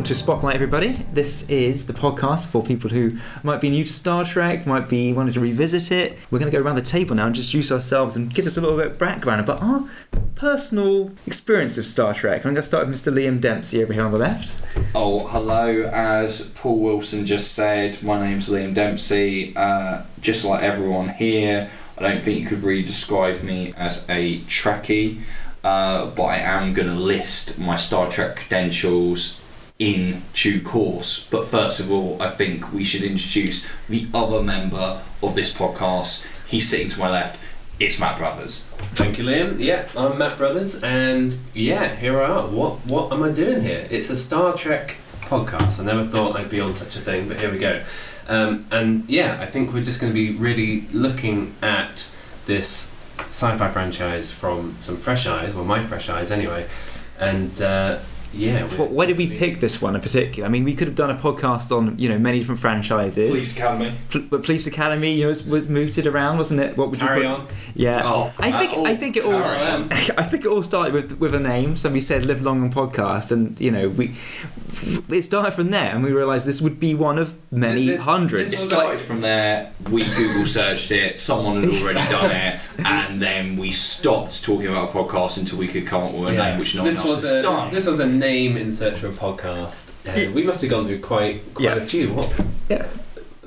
welcome to Spotlight, everybody. This is the podcast for people who might be new to Star Trek, might be wanting to revisit it. We're going to go around the table now and just introduce ourselves and give us a little bit of background about our personal experience of Star Trek. I'm going to start with Mr. Liam Dempsey over here on the left. Oh, hello. As Paul Wilson just said, my name's Liam Dempsey. Uh, just like everyone here, I don't think you could really describe me as a Trekkie, uh, but I am going to list my Star Trek credentials in due course. But first of all, I think we should introduce the other member of this podcast. He's sitting to my left. It's Matt Brothers. Thank you, Liam. Yeah, I'm Matt Brothers, and yeah, here I are. What what am I doing here? It's a Star Trek podcast. I never thought I'd be on such a thing, but here we go. Um, and yeah, I think we're just going to be really looking at this sci-fi franchise from some fresh eyes. Well, my fresh eyes, anyway. And uh, yeah, we're- Why did we pick this one in particular? I mean, we could have done a podcast on you know many different franchises. Police Academy. Pl- but Police Academy, you know, was, was mooted around, wasn't it? What would Carry you put? on. Yeah. Oh, I think oh, I think it all. I think it all started with with a name. Somebody said "Live Long and Podcast," and you know we it started from there, and we realised this would be one of many Th- th- It hundreds. this was started from there. We Google searched it. Someone had already done it, and then we stopped talking about a podcast until we could come up with a Yeah. name which no one this else was has a done. this, this was a name in search of a podcast. Uh, we must have gone through quite quite Yeah. a few. What? Yeah.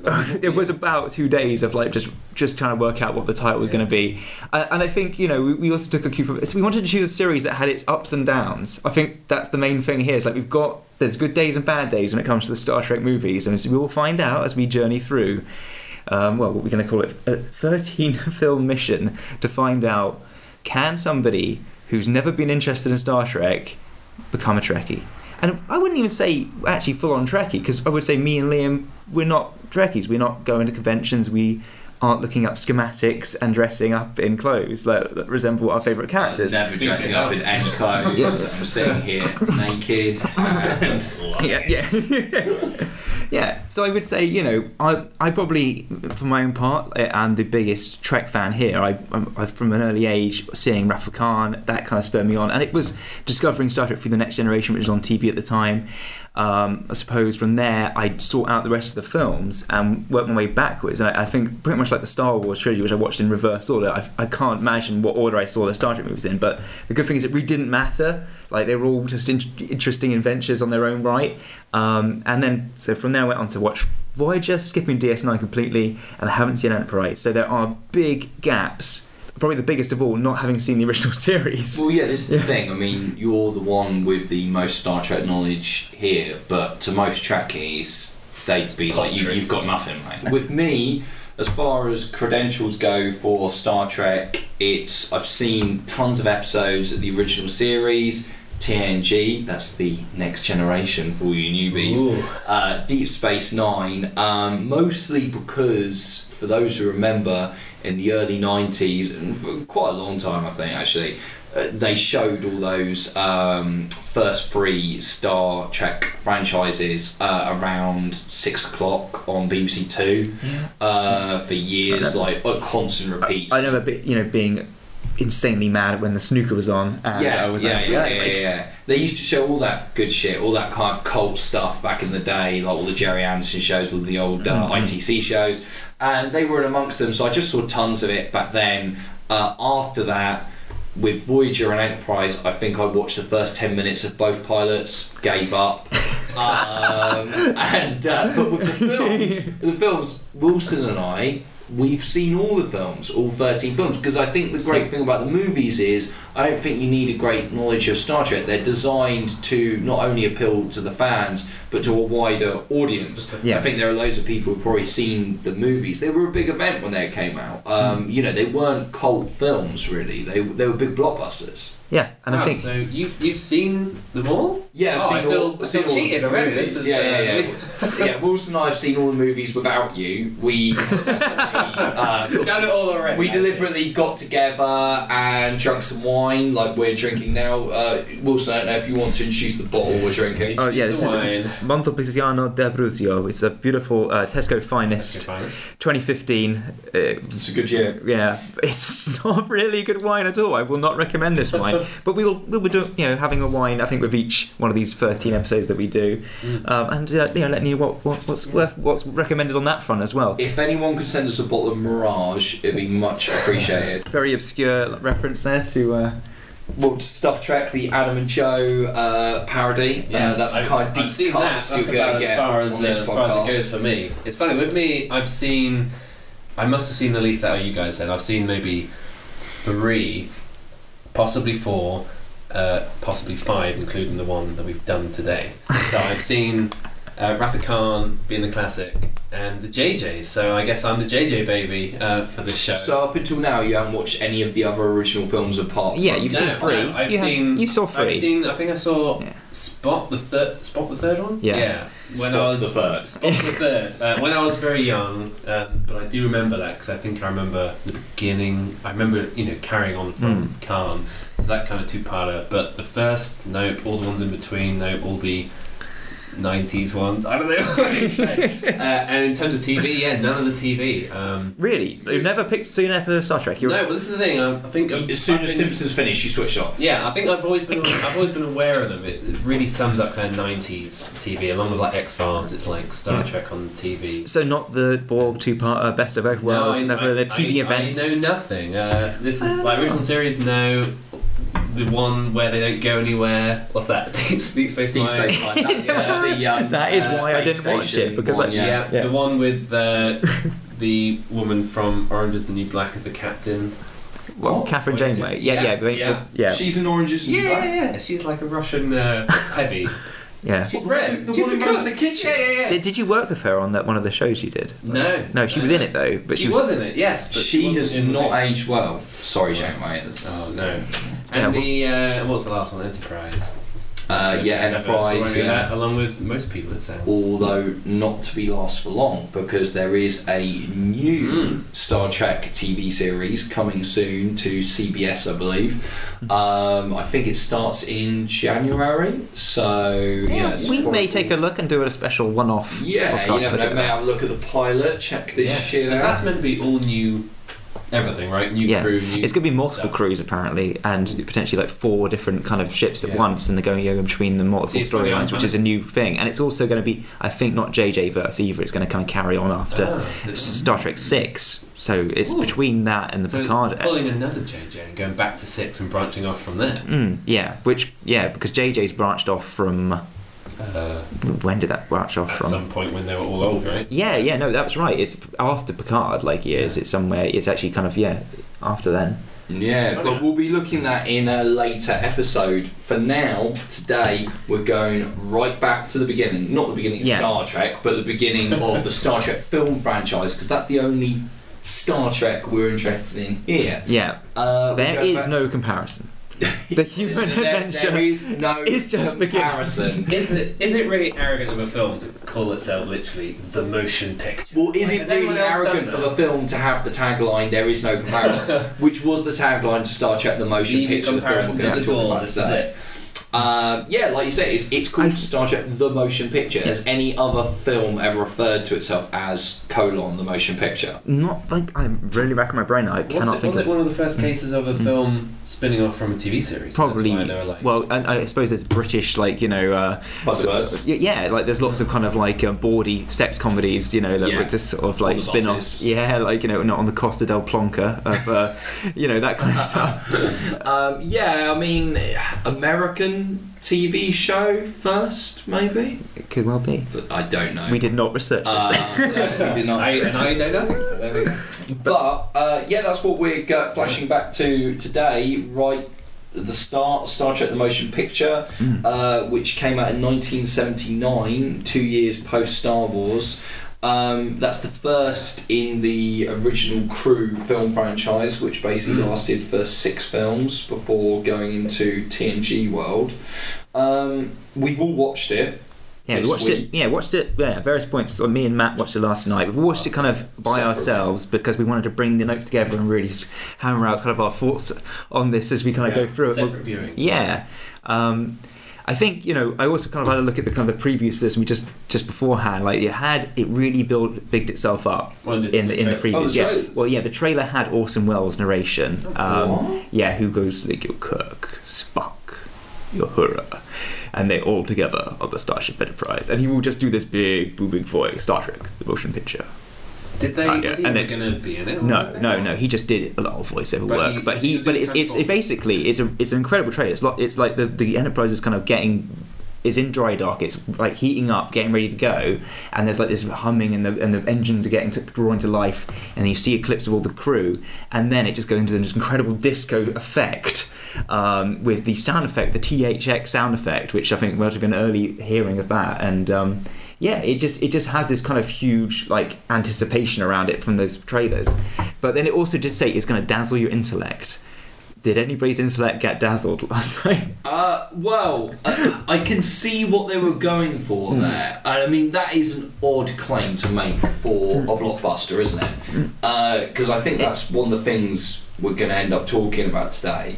it was about two days of like just just trying to work out what the title was Yeah. going to be, and, and I think you know we, we also took a cue from. So we wanted to choose a series that had its ups and downs. I think that's the main thing here. Is like we've got there's good days and bad days when it comes to the Star Trek movies, and we will find out as we journey through. Um, well, what we're going to call it a 13 film mission to find out can somebody who's never been interested in Star Trek become a Trekkie? And I wouldn't even say actually full on Trekkie because I would say me and Liam we're not Trekkies. We're not going to conventions. We aren't looking up schematics and dressing up in clothes that, that resemble our favourite characters. Never dressing up in any clothes. Yes. I'm sitting here naked and yeah, yeah, yeah. So I would say, you know, I, I probably, for my own part, uh, am the biggest Trek fan here. I, I'm, I, from an early age, seeing Wrath of Khan, that kind of spurred me on, and it was discovering Star Trek through the Next Generation, which was on TV at the time. Um, I suppose from there, I sought out the rest of the films and worked my way backwards. And I, I think pretty much like the Star Wars trilogy, which I watched in reverse order. I, I can't imagine what order I saw the Star Trek movies in, but the good thing is it really didn't matter. Like they were all just in- interesting adventures on their own right. Um, and then, so from there, I went on to watch Voyager, skipping DS9 completely, and I haven't seen Enterprise. So there are big gaps. Probably the biggest of all, not having seen the original series. Well, yeah, this is Yeah. the thing. I mean, you're the one with the most Star Trek knowledge here, but to most Trekkies, they'd be like, you, "You've got nothing, mate. With me, as far as credentials go for Star Trek, it's I've seen tons of episodes of the original series. TNG, that's the next generation for you newbies. Uh, Deep Space Nine, um, mostly because, for those who remember, in the early 90s, and for quite a long time, I think actually, uh, they showed all those um, first three Star Trek franchises uh, around six o'clock on BBC Two uh, for years, like a constant repeats. I remember, be, you know, being insanely mad when the snooker was on. And yeah, I was yeah, like, yeah, yeah, like- yeah. They used to show all that good shit, all that kind of cult stuff back in the day, like all the Gerry Anderson shows, all the old uh, Mhm. ITC shows, and they were in amongst them. So I just saw tons of it back then. Uh, after that, with Voyager and Enterprise, I think I watched the first ten minutes of both pilots, gave up. um, and uh, but with the films, the films, Wilson and I, we've seen all the films, all thirteen films, because I think the great thing about the movies is I don't think you need a great knowledge of Star Trek. They're designed to not only appeal to the fans but to a wider audience. Yeah. I think there are loads of people who've probably seen the movies. They were a big event when they came out. Um, You know, they weren't cult films really. They they were big blockbusters. Yeah, and I think so you've you've seen them all? Yeah, I've Oh, seen I feel, all- I I've seen feel all cheated the already. movies. Is, Yeah, uh, yeah, yeah. yeah, Wilson and I have seen all the movies without you. We uh, We've done it all already. we deliberately got together and drank some wine like we're drinking now. Uh, Wilson, I don't know if you want to introduce the bottle we're drinking. Oh yeah, this the is wine. Montepulciano d'Abruzzo. It's a beautiful uh, Tesco finest, Okay, 2015. Uh, It's a good year. yeah, it's not really good wine at all. I will not recommend this wine. but but we'll we'll be doing you know having a wine. I think with each one of these thirteen episodes that we do, Mm. um, and uh, you know letting you what, what what's worth what's recommended on that front as well. If anyone could send us a bottle of Mirage, it'd be much appreciated. Very obscure reference there to. Uh, well, Stuff Trek, the Adam and Joe uh, parody. uh, that's the I've- kind of I've deep seen that. That's you're about going to as get far as, on uh, as far as it goes for me. It's funny with me. I've seen. I must have seen the least out of you guys. Then I've seen maybe three, possibly four, uh, possibly five, including the one that we've done today. so I've seen uh, Wrath of Khan being the classic, and the JJs. So I guess I'm the JJ baby uh, for this show. So up until now, you haven't watched any of the other original films apart. yeah, you've No, seen three. no, I've you have- seen- you saw 3 I've seen. I think I saw Yeah. Spot the third. Spot the third one. Yeah. When Spot I was the third. Spot the third. Uh, when I was very young, um, but I do remember that because I think I remember the beginning. I remember you know carrying on from Mm. Khan. So that kind of two-parter. But the first, nope. All the ones in between, nope. All the 90s ones. I don't know what to say. uh, and in terms of TV, yeah, none of the TV. Um, Really, you've never picked seen an episode of Star Trek. You're, no, but this is the thing. I, I think I've- As soon I've as been- Simpsons finish, you switch off. yeah, I think I've always been I've always been aware of them. It, it really sums up kind of nineties TV, along with like X Files. It's like Star Yeah. Trek on TV. So not the Borg two-part Best of Both Worlds, I- never I- the TV I, events. I know nothing. Uh, this is like original series. No, the one where they don't go anywhere. What's that? Deep Space Nine. Deep Space Nine. That's, that's the, um, That is uh, why I didn't watch it, because one, I- Yeah, yeah. Yeah. the one with uh, the woman from Orange Is the New Black as the captain. Well, What? Catherine What Janeway. Yeah, yeah, yeah, yeah. yeah, She's an orange is the Yeah, New Black. yeah, yeah. She's like a Russian uh, heavy. yeah. She's What, red. The She's one the who goes in the kitchen. Yeah, yeah, yeah. Did, did you work with her on that one of the shows you did? No, No, she no, was in it though, but she, she, was in it, yes. But She wasn't has in the not thing. aged well. Sorry, Janeway. That's- Oh no. Yeah, And the uh, what's the last one? Enterprise. Uh, yeah, Enterprise. Yeah. that, along with most people, it sounds. although not to be last for long because there is a new Mm. Star Trek TV series coming soon to CBS, I believe. Um, I think it starts in January, so yeah, it's we may take a look and do a special one-off. Yeah, podcast you never look know. at May have a look at the pilot, check this Yeah, shit because out. that's meant to be all new, everything, right? New Yeah. crew, new. It's going to be multiple stuff. crews apparently, and potentially like four different kind of ships at Yeah. once, and they're going over between the multiple See, it's funny, I'm storylines, which is a new thing. And it's also going to be, I think, not JJ verse either. It's going to kind of carry on after the- Star Trek Six. So it's Ooh. between that and the So Picard. it's pulling another JJ and going back to six and branching off from there. Mm, yeah, which yeah, because JJ's branched off from Uh, when did that branch off at from? some point when they were all old, right? Yeah, yeah, no, that's right. It's after Picard, like years. Yeah. It's somewhere. It's actually kind of yeah, after then. Yeah, but we'll be looking at in a later episode. For now, today, we're going right back to the beginning. Not the beginning of Yeah. Star Trek, but the beginning of the Star Trek film franchise, because that's the only Star Trek we're interested in here. Yeah, Uh, we there go is back- no comparison. The human there, adventure there is no is just beginning. comparison. Is it is it really arrogant of a film to call itself literally the motion picture? Well, is Like, it really arrogant of a film to have the tagline "There is no comparison," which was the tagline to Star Trek: The Motion Leave your Picture, the film we're going to talk about is today. It. Um, yeah, like you say, it's, it's called I- Star Trek: The Motion Picture. Has any other film ever referred to itself as colon the motion picture? Not like I'm really racking my brain. I Was, cannot it, think was of it one of the first cases of a film spinning off from a TV series? probably. That's why they were like, well, and I suppose there's British, like you know, uh, Buzzwords. yeah, like there's lots of kind of like uh, bawdy sex comedies, you know, that Yeah. were just sort of like spin offs. Yeah, like you know, not on the Costa del Plonca of, uh, you know, that kind of stuff. Um, yeah, I mean, American TV show first, maybe. It could well be. But I don't know. We did not research this. Uh, no, we did not. I, and I know nothing. So there we go. But uh, yeah, that's what we're go- flashing back to today, right at the start. Star Trek: The Motion Picture, Mm. uh, which came out in 1979, two years post Star Wars. Um, that's the first in the original crew film franchise, which basically Mm. lasted for six films before going into TNG world. Um, we've all watched it. Yeah, we watched week. it. Yeah, watched it. Yeah, at various points. So me and Matt watched it last night. We watched it kind of by Separate. ourselves because we wanted to bring the notes together and really just hammer out kind of our thoughts on this as we kind of go through it. Separate viewings. Yeah. Um, I think you know. I also kind of had a look at the kind of the previews for this, and we just just beforehand, like it had it really built bigged itself up Well, the- in the, the in the previews. Oh, the yeah, trailers. well, yeah, the trailer had Orson Welles narration. Um, What? yeah, who goes like your Kirk, Spock, your Uhura, and they all together on the Starship Enterprise, and he will just do this big booming voice, Star Trek, the motion picture. Did they? Uh, was he and ever it- going to be in it? No, no, no. He just did a lot of voiceover But work, he- but he but it's, it's it basically it's a it's an incredible trailer. It's like it's like the the Enterprise is kind of getting is in dry dock. It's like heating up, getting ready to go, and there's like this humming, and the and the engines are getting to, drawn to life, and you see a clips of all the crew, and then it just goes into this incredible disco effect. Um, with the sound effect, the THX sound effect, which I think must have been an early hearing of that, and um, yeah, it just it just has this kind of huge like anticipation around it from those trailers. But then it also did say it's going to dazzle your intellect. Did anybody's intellect get dazzled last night? Uh, well, I, I can see what they were going for Hmm. there. And I mean, that is an odd claim to make for Hmm. a blockbuster, isn't it? Because I think that's one of the things we're going to end up talking about today.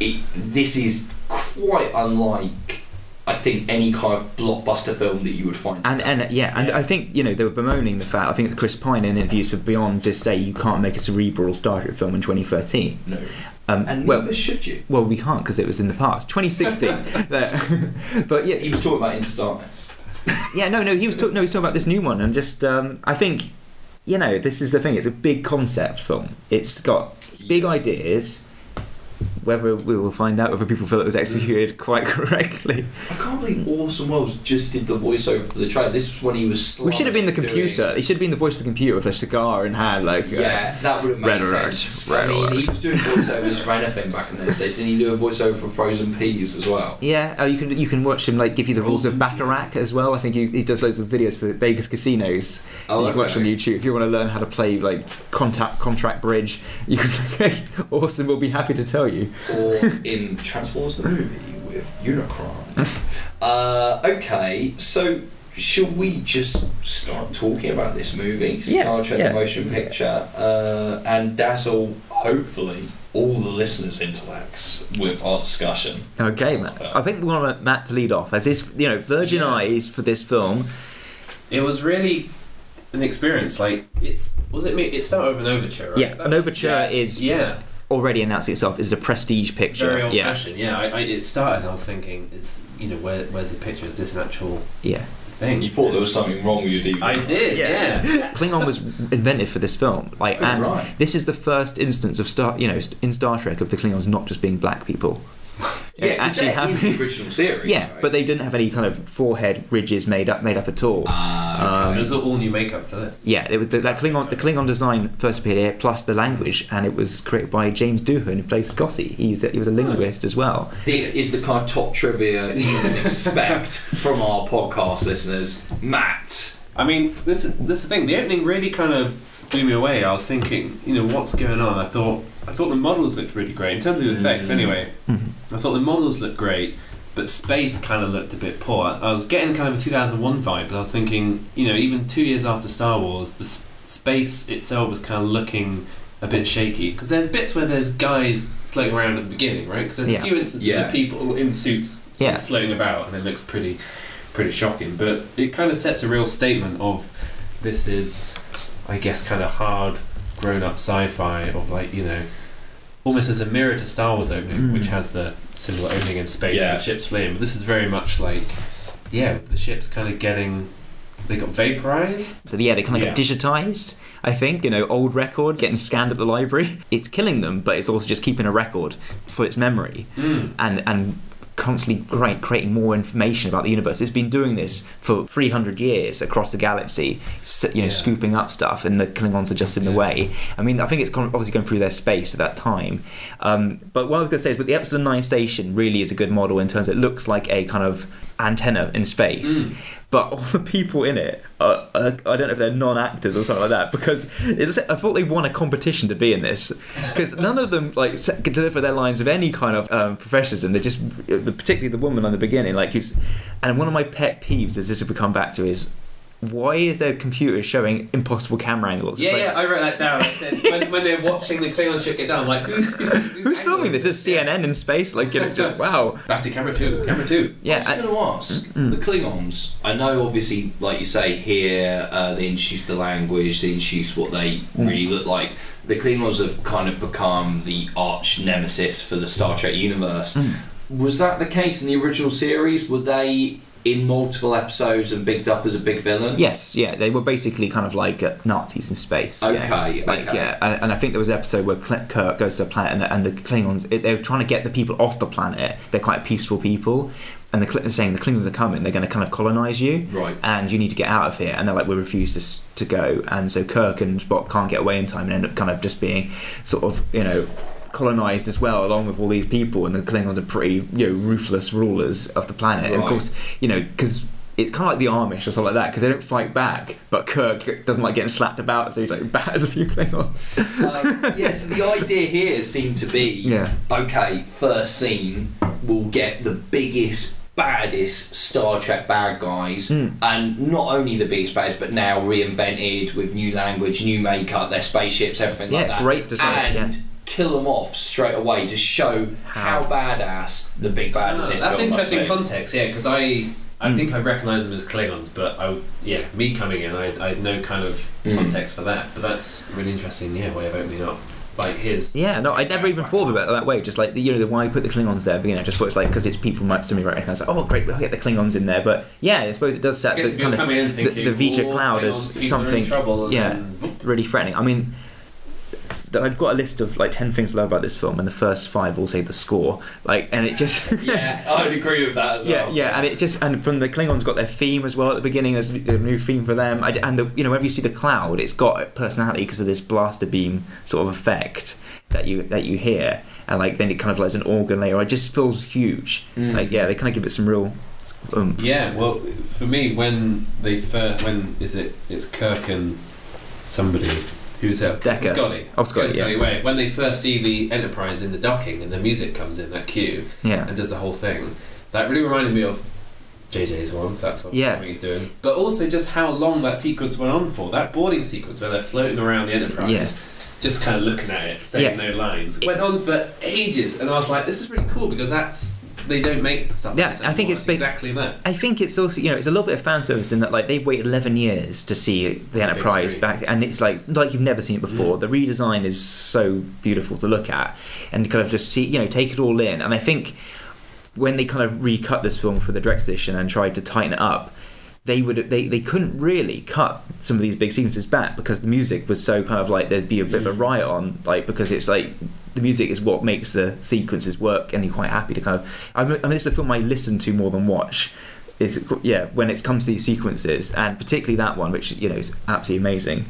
It, this is quite unlike, I think, any kind of blockbuster film that you would find. And and yeah, and Yeah. I think you know they were bemoaning the fact. I think it's Chris Pine in interviews for Beyond just say you can't make a cerebral Star Trek film in 2013. no. Um, And well, should you. well, we can't because it was in the past, 2016. but, but yeah, He was talking about Into Darkness. yeah, no, no, he was talking. No, he was talking about this new one, and just um, I think, you know, this is the thing. It's a big concept film. It's got big ideas. Whether we will find out whether people feel it was executed quite correctly. I can't believe Orson Welles just did the voiceover for the trailer. This was when he was. We should have been the computer. doing- He should have been the voice of the computer with a cigar in hand, like uh, Yeah, that would have made Red alert, sense. red I mean, alert. he was doing voiceovers for anything back in those days. Didn't he do a voiceover for Frozen Peas as well? Yeah, uh, you can you can watch him like give you the rules of baccarat as well. I think he, he does loads of videos for Vegas casinos. Oh, you can watch okay. on YouTube if you want to learn how to play like contact contract bridge. You can. Orson will be happy to tell you. Or in Transformers the movie with Unicron. uh, okay, so should we just start talking about this movie, Yeah, Star Trek yeah. the Motion Picture, uh, and dazzle hopefully all the listeners' intellects with our discussion? Okay, Matt. I think we want Matt to lead off as his you know virgin Yeah. eyes for this film. It was really an experience. Like it's was it me? It started with an overture, right? Yeah, That an was- overture yeah. is Yeah, already announcing itself as a prestige picture. very old yeah, fashioned. Yeah, I, I, it started. I was thinking, is you know, where, where's the picture? Is this an actual yeah. thing? You thought there was something wrong with your DVD? I did. Yeah. Yeah. Klingon was invented for this film, like, Oh, and right. this is the first instance of Star, you know, in Star Trek of the Klingons not just being black people. Yeah, It 'cause actually they're in happened. the original series. Yeah, right? but they didn't have any kind of forehead ridges made up made up at all. Ah, Um, There's all new makeup for this. yeah, it was the, that Klingon, the. Klingon design first appeared here, plus the language, and it was created by James Doohan, who plays Scotty. He's a, he was a linguist as well. This is the kind of top trivia you can expect from our podcast listeners. Matt. I mean, this is this is the thing. The opening really kind of blew me away. I was thinking, you know, what's going on? I thought I thought the models looked really great in terms of the effects. Mm. Anyway, Mhm. I thought the models looked great, but space kind of looked a bit poor. I was getting kind of a 2001 vibe, but I was thinking, you know, even two years after Star Wars, the s- space itself was kind of looking a bit shaky because there's bits where there's guys floating around at the beginning, right? Because there's Yeah. a few instances Yeah. of people in suits sort Yeah. of floating about, and it looks pretty, pretty shocking. But it kind of sets a real statement of this is, I guess, kind of hard, grown-up sci-fi of like you know, almost as a mirror to Star Wars opening, Mm. which has the similar opening in space Yeah. with ships fleeing. But this is very much like, yeah, the ships kind of getting, they got vaporized. So yeah, they kind of Yeah. got digitized. I think you know old records getting scanned at the library. It's killing them, but it's also just keeping a record for its memory Mm. and and constantly great, creating more information about the universe. It's been doing this for 300 years across the galaxy, you know, Yeah. scooping up stuff, and the Klingons are just in the Yeah. way. I mean, I think it's obviously going through their space at that time. Um, but what I was going to say is, but the Epsilon 9 station really is a good model in terms of it looks like a kind of antenna in space. Mm. But all the people in it, are, are, I don't know if they're non-actors or something like that, because it's, I thought they won a competition to be in this, because none of them like deliver their lines of any kind of um, professionalism. They just, particularly the woman on the beginning, like who's, and one of my pet peeves is this we come back to is why is their computer showing impossible camera angles? It's Yeah, like, yeah, I wrote that down. I said when, when they're watching the Klingon ship get down, I'm like, who's, who's, Who's filming this? Is CNN in space? Like, you know, just wow. Back to camera two, camera two. I Yeah, was I- going to ask mm-hmm. the Klingons. I know, obviously, like you say here, uh, they introduce the language, they introduce what they mm. really look like. The Klingons have kind of become the arch nemesis for the Star Trek universe. Mm. Was that the case in the original series? Were they in multiple episodes and bigged up as a big villain? Yes, yeah, they were basically kind of like uh, Nazis in space. yeah. Okay, like okay. yeah, and, and I think there was an episode where Kirk goes to the planet, and the, and the Klingons it, they're trying to get the people off the planet. They're quite peaceful people, and the they're saying the Klingons are coming. They're going to kind of colonize you, Right. and you need to get out of here. And they're like, we refuse to, to go. And so Kirk and Spock can't get away in time, and end up kind of just being sort of you know colonized as well along with all these people and the klingons are pretty you know ruthless rulers of the planet and of course you know because it's kind of like the Amish or something like that because they don't fight back. But Kirk doesn't like getting slapped about, so he like batters a few Klingons. um, yeah, so the idea here seemed to be Yeah. okay, first scene, we'll get the biggest, baddest Star Trek bad guys, Hmm. and not only the biggest baddest, but now reinvented with new language, new makeup, their spaceships, everything like that. great design, And yeah. Kill them off straight away to show how, How. badass the big bad in this that's film must interesting be. context, yeah, because I I Mm. think I recognise them as Klingons, but I yeah, me coming in, I, I had no kind of Mm. context for that. But that's really interesting, yeah, way of opening up. Like his Yeah, no, I never even thought about it that way. Just like the, you know, the why put the Klingons there. But, you know, just thought it's like because it's people might to me right. And I was like, oh great, we'll get the Klingons in there. But yeah, I suppose it does I set guess the if you're kind of coming in the, thinking the V'Ger "Oh, cloud Klingons, as people are in something trouble, and yeah. then, really threatening. I mean, th- I've got a list of like ten things I love about this film, and the first five all say the score. Like, and it just yeah, I'd agree with that as Yeah, well. yeah, and it just and from the Klingons got their theme as well at the beginning. There's a new theme for them, and the, you know whenever you see the cloud, it's got a personality because of this blaster beam sort of effect that you that you hear, and like then it kind of like an organ layer. It just feels huge. Mm. Like yeah, they kind of give it some real. Um, Yeah, well, for me, when they first, when is it? It's Kirk and somebody who's it? Decker. Scotty. Oh, Scotty, Scotty, wait, when they first see the Enterprise in the docking and the music comes in that cue yeah, and does the whole thing, that really reminded me of JJ's one. so That's something Yeah. something he's doing, but also just how long that sequence went on for. That boarding sequence where they're floating around the Enterprise. Yeah. Just kind of looking at it, saying no lines. It went on for ages, and I was like, "This is really cool because that's they don't make stuff." Yeah, I think it's bas- exactly that. I think it's also you know it's a little bit of fan service in that like they've waited 11 years to see the Enterprise back and it's like like you've never seen it before. Mm. The redesign is so beautiful to look at and kind of just see you know take it all in. And I think when they kind of recut this film for the direct edition and tried to tighten it up, they would they, they couldn't really cut some of these big sequences back because the music was so kind of like there'd be a bit of a Mm. riot on like because it's like the music is what makes the sequences work and you're quite happy to kind of I mean, I mean it's a film I listen to more than watch it's yeah when it comes to these sequences and particularly that one which you know is absolutely amazing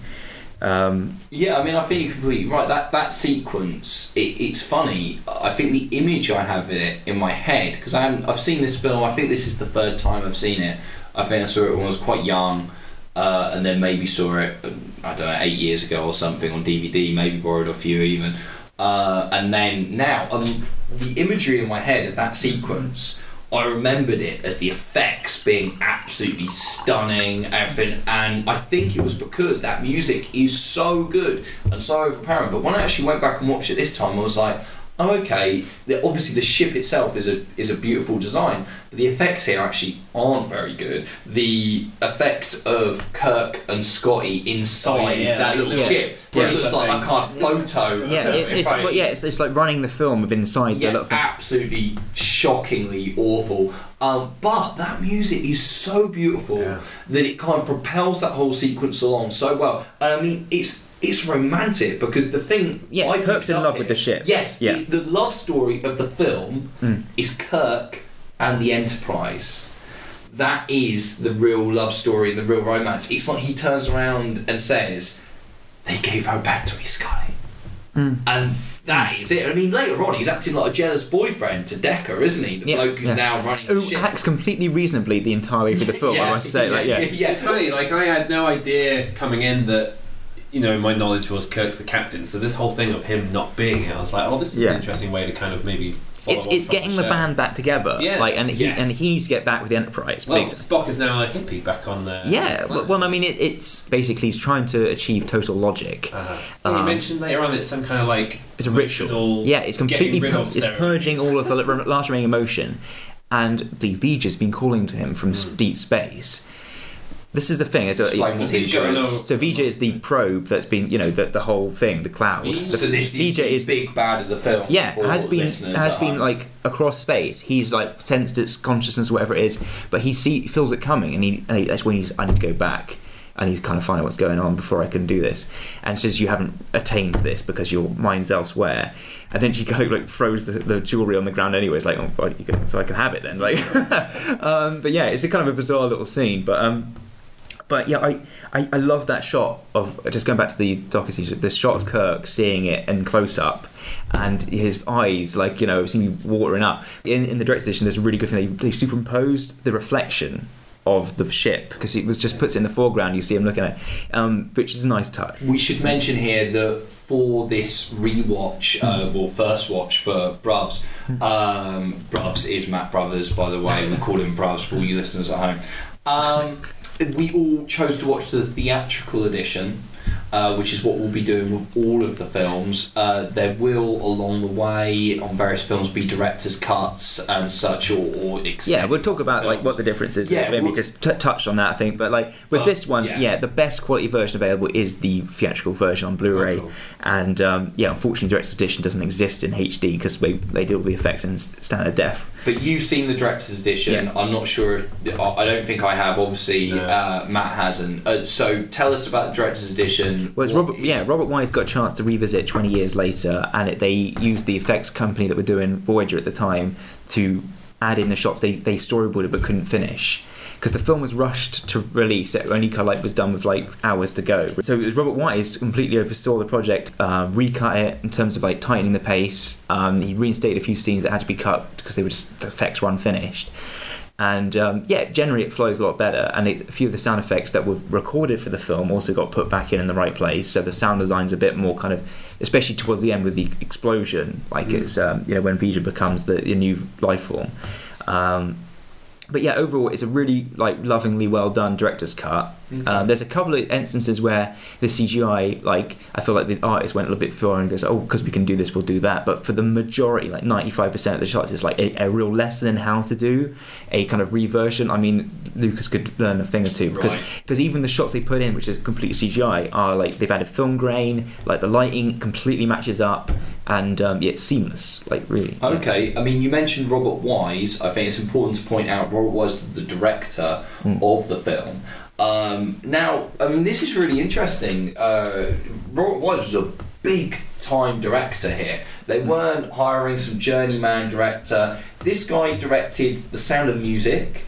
um, Yeah, I mean, I think you're completely right. That that sequence, it, it's funny. I think the image I have in it in my head because I've seen this film. I think this is the third time I've seen it. I think I saw it when I was quite young, uh, and then maybe saw it. I don't know, eight years ago or something on DVD. Maybe borrowed a few even, uh, and then now. Um, the imagery in my head of that sequence. I remembered it as the effects being absolutely stunning, everything, and I think it was because that music is so good and so overpowering. But when I actually went back and watched it this time, I was like, okay. The, obviously, the ship itself is a is a beautiful design, but the effects here actually aren't very good. The effect of Kirk and Scotty inside Oh, yeah, that little yeah. ship, where Yeah. it looks like a kind of photo. yeah it's, it's, front well, yeah it's, it's like running the film with inside Yeah, the little absolutely shockingly awful. Um, but that music is so beautiful Yeah. that it kind of propels that whole sequence along so well. And I mean, it's it's romantic because the thing. Yeah, I Kirk's in love here- with the ship. Yes, Yeah. it- the love story of the film Mm. is Kirk and the Enterprise. That is the real love story and the real romance. It's like he turns around and says, "They gave her back to me, Scotty." Mm. And that is it. I mean, later on, he's acting like a jealous boyfriend to Decker, isn't he? The Yeah, bloke who's yeah. now running the who ship. acts completely reasonably the entire way through the film yeah, I must say like yeah yeah. It's funny, like I had no idea coming in that you know my knowledge was Kirk's the captain. So this whole thing of him not being it, I was like, oh, this is Yeah. an interesting way to kind of maybe it's it's getting the show. band back together. Yeah. Like and he Yes. and he's get back with the Enterprise. Well, big. Spock is now a hippie back on the. Yeah, his well, well, I mean, it, it's basically he's trying to achieve total logic. Uh-huh. Yeah, you Um, mentioned later on it's some kind of like It's a ritual. Yeah, it's completely getting rid pur- of it's purging all of the l- large remaining emotion. And the V'Ger's been calling to him from Mm. deep space. This is the thing. Is that Explain what He's is. no- so V'Ger is the probe that's been, you know, the, the whole thing, the cloud. V'Ger- The- So this is V'Ger the is big bad of the film. yeah, for has been listeners has at been home. like across space. He's like sensed its consciousness, whatever it is, but he see feels it coming, and he, and he that's when he's I need to go back. And he's kind of finding what's going on before I can do this, and says you haven't attained this because your mind's elsewhere. And then she kind of like throws the, the jewelry on the ground anyway. It's like, oh, well, you can, so I can have it then. Like, um, but yeah, it's a kind of a bizarre little scene. But um, but yeah, I, I, I love that shot of just going back to the series, the shot of Kirk seeing it in close up, and his eyes like you know seem watering up. In in the direct edition, there's a really good thing. They, they superimposed the reflection of the ship because it was just puts it in the foreground. You see him looking at, it, um, which is a nice touch. We should mention here that for this rewatch, uh, well, first watch for Bruvs, um, Bruvs is Matt Brothers, by the way. We call him Bruvs for all you listeners at home. Um, we all chose to watch the theatrical edition. Uh, which is what we'll be doing with all of the films. Uh, there will, along the way, on various films, be director's cuts and such, or, or Yeah, we'll talk about like what the difference is. Yeah, maybe we'll- just t- touch on that. I think, but like with But, this one, yeah. yeah. the best quality version available is the theatrical version on Blu-ray, Oh, cool. and um, yeah, unfortunately, director's edition doesn't exist in HD because they they do all the effects in standard def. But you've seen the director's edition. Yeah. I'm not sure if I I don't think I have. Obviously, No. uh, Matt hasn't. Uh, so tell us about the director's edition. Well, it's Robert, is- yeah, Robert Wise got a chance to revisit 20 years later, and it, they used the effects company that were doing Voyager at the time to add in the shots they, they storyboarded but couldn't finish. Because the film was rushed to release, it only kind of like was done with like hours to go. So it was Robert Wise completely oversaw the project, uh, recut it in terms of like tightening the pace. Um, he reinstated a few scenes that had to be cut because they were just the effects were unfinished and um, yeah, generally it flows a lot better. And it, a few of the sound effects that were recorded for the film also got put back in in the right place, so the sound design's a bit more kind of, especially towards the end with the explosion, like it's um, you know when V'Ger becomes the, the new life form. Um, but yeah, overall, it's a really like lovingly well done director's cut. Um, there's a couple of instances where the CGI, like I feel like the artist went a little bit far and goes, "Oh, because we can do this, we'll do that." But for the majority, like 95% of the shots, it's like a, a real lesson in how to do a kind of reversion. I mean, Lucas could learn a thing or two because Right. because even the shots they put in, which is completely CGI, are like they've added film grain, like the lighting completely matches up, and um, yeah, it's seamless, like really. yeah. Okay, I mean, you mentioned Robert Wise. I think it's important to point out Robert Wise, the director Hmm. of the film. Um, now, I mean, this is really interesting. Uh, Robert Wise was a big time director here. They Hmm. weren't hiring some journeyman director. This guy directed The Sound of Music,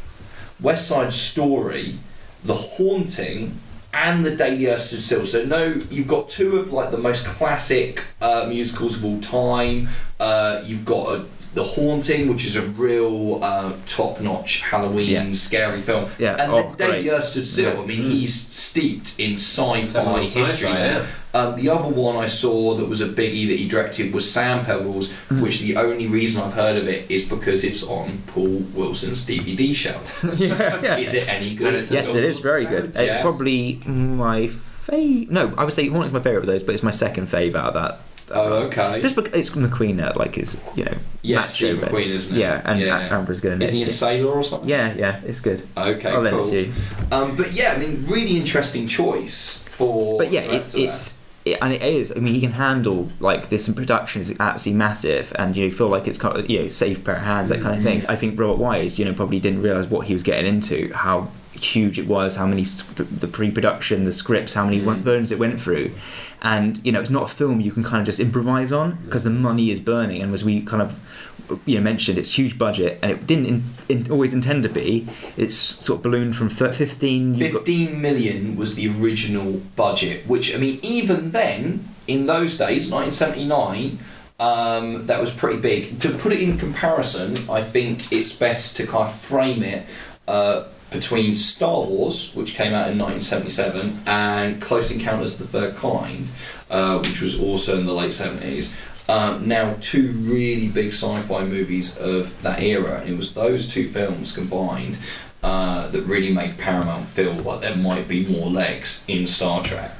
West Side Story, The Haunting, and The Day the Earth Stood Still. So no, you've got two of like the most classic uh, musicals of all time. Uh, you've got a, The Haunting, which is a real uh, top-notch Halloween Yeah. scary film. Yeah, And oh, The Day great. the Earth Stood Still. Yeah. I mean, he's steeped in sci-fi Seminal history sci-fi, there. yeah. Um, the other one I saw that was a biggie that he directed was Sand Pebbles, Mm. which the only reason I've heard of it is because it's on Paul Wilson's DVD shelf. yeah, yeah. Is it any good? And it's Yes, it is very good. It's Yeah. probably my fave. No, I would say Haunting's my favourite of those, but it's my second favorite out of that. Oh, okay. Just because it's McQueen there, like is you know Yeah, Steve. McQueen, isn't it? Yeah, and Yeah. Amber's good in Isn't it. he a sailor or something? Yeah, yeah, it's good. Okay, I'll cool. you. Um, but yeah, I mean, really interesting choice for. But yeah, director it's it, and it is. I mean, he can handle like this in production is absolutely massive, and you feel like it's kind of you know safe pair of hands that kind of thing. I think Robert Wise, you know, probably didn't realize what he was getting into, how huge it was, how many the pre-production, the scripts, how many Mm. versions it went through, and you know, it's not a film you can kind of just improvise on because the money is burning, and as we kind of you know mentioned, it's huge budget, and it didn't in, in, always intend to be. It's sort of ballooned from thir- fifteen. you've got- 15 million was the original budget, which I mean, even then, in those days, 1979, um, that was pretty big. To put it in comparison, I think it's best to kind of frame it uh, between Star Wars, which came out in 1977, and Close Encounters of the Third Kind, uh, which was also in the late 70s. um, now two really big sci-fi movies of that era, it was those two films combined uh, that really made Paramount feel like there might be more legs in Star Trek.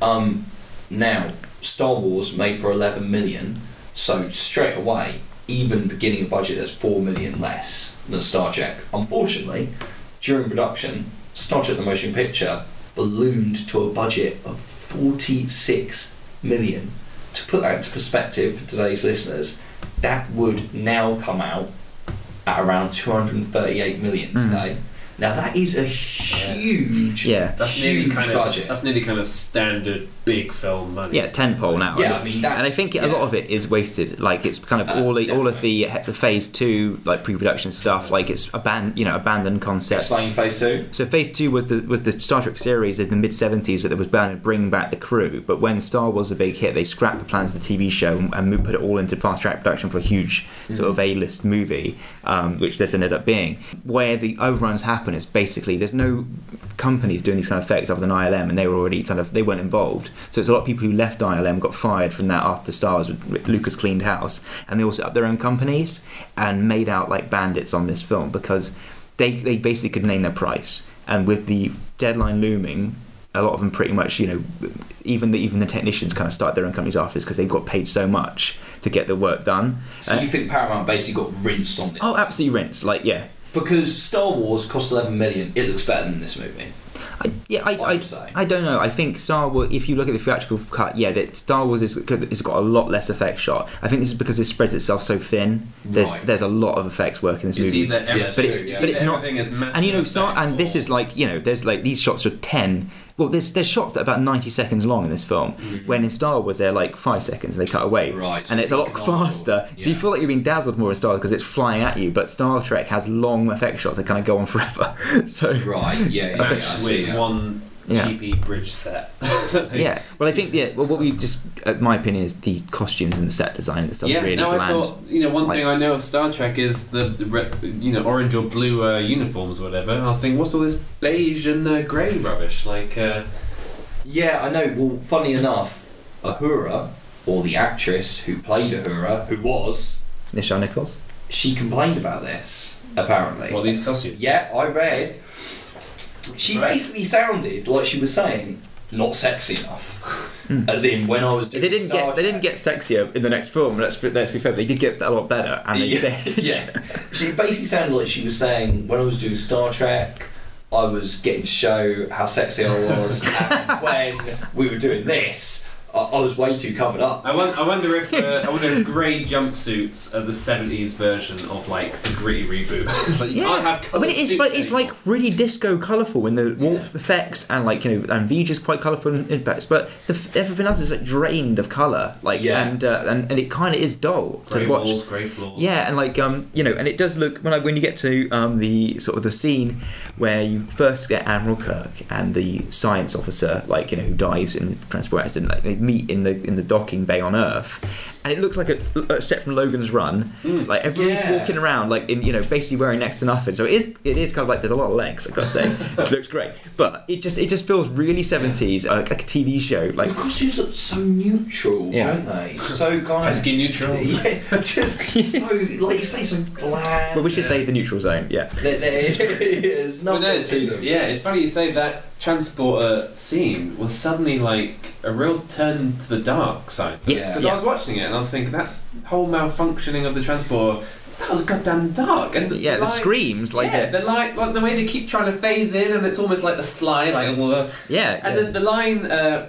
Um, now, Star Wars made for 11 million, so straight away, even beginning a budget that's 4 million less than Star Trek. Unfortunately, during production, Star Trek the Motion Picture ballooned to a budget of 46 million. To put that into perspective for today's listeners, that would now come out at around 238 million Mm. Today. Now that is a huge, Yeah. That's huge nearly kind budget. of that's nearly kind of standard big film money. Yeah, it's tentpole now. Yeah, I mean, that's- and I think a lot of it is wasted. Like it's kind of Uh, all the, all of the, the phase two like pre-production stuff. Like it's aban- you know abandoned concepts. Explain phase two. So phase two was the was the Star Trek series in the mid seventies that was bound to bring back the crew. But when Star Wars was a big hit, they scrapped the plans of the TV show and, and put it all into fast track production for a huge sort of A list movie, um, which this ended up being. Where the overruns happen is basically there's no companies doing these kind of effects other than ILM, and they were already kind of they weren't involved. So it's a lot of people who left ILM got fired from that after Star Wars. Lucas cleaned house, and they all set up their own companies and made out like bandits on this film because they they basically could name their price. And with the deadline looming, a lot of them pretty much, you know, even the even the technicians kind of start their own companies after because they've got paid so much to get the work done. So Uh, you think Paramount basically got rinsed on this? oh, absolutely rinsed. Like, yeah, Because Star Wars cost 11 million, it looks better than this movie. I, yeah, I, I I. I don't know. I think Star Wars. If you look at the theatrical cut, yeah, that Star Wars is has got a lot less effect shot. I think this is because it spreads itself so thin. There's Right. there's a lot of effects work in this It's movie. Yeah, but it's- it's, but it's not- everything is massive and you know, Star, and this is like you know, there's like these shots are ten. Well, there's there's shots that are about ninety seconds long in this film. When in Star Wars they're like five seconds. and They cut away, Mm-hmm. Right, so and it's it's a lot economical. faster. So you feel like you're being dazzled more in Star Wars because it's flying at you. But Star Trek has long effect shots that kind of go on forever. so Right, yeah, yeah, yeah. I see, with yeah. one Yeah. cheapy bridge set. yeah. Well, I think yeah. Well, what we just, uh, my opinion is the costumes and the set design and stuff yeah, really no, I thought you know one Like- thing I know of Star Trek is the, the re- you know orange or blue uh, uniforms or whatever. And I was thinking, what's all this beige and uh, grey rubbish? Like, uh, Yeah, I know. Well, funny enough, Uhura, or the actress who played Uhura, who was, Nichelle Nichols. she complained about this, apparently. what these costumes? Yeah, I read. She Right. basically sounded like she was saying, not sexy enough. Hmm. As in, when I was doing They didn't Star get they didn't get sexier in the next film. Let's be- let's be fair. They did get a lot better, and they yeah, did. yeah. She basically sounded like she was saying when I was doing Star Trek, I was getting to show how sexy I was, and when we were doing this, I, I was way too covered up. I, won- I wonder if uh, I wonder if grey jumpsuits are the '70s version of like the gritty reboot. it's like you can't have I coloured mean, it's suits like it's anymore. like really disco colourful in the warmth effects and like you know and V'Ger's quite colourful in impacts, but the, everything else is like drained of colour, like Yeah. and, uh, and and it kind of is dull grey to watch. walls, grey floors. Yeah, and like um, you know, and it does look when I, when you get to um, the sort of the scene where you first get Admiral Kirk and the science officer, like you know, who dies in the transport accident, like they meet in the in the docking bay on Earth, and it looks like a, a set from Logan's Run. Mm. Like everybody's Yeah. walking around, like in you know, basically wearing next to nothing. So it is it is kind of like there's a lot of legs. I gotta say, it looks great, but it just it just feels really seventies, like, like a TV show. Like the costumes look so neutral, Yeah. don't they? So guys, pesky neutral. yeah, just so like you say, so bland. but we should say the neutral zone. Yeah. There- there's But nothing no, to them. yeah, it's funny you say that transporter scene was suddenly like a real turn to the dark side. Yeah, because yeah. I was watching it and I was thinking that whole malfunctioning of the transporter that was goddamn dark and Yeah, the like, screams, like yeah, the- the light, like the way they keep trying to phase in, and it's almost like the fly, like, Yeah. and yeah. then the line uh,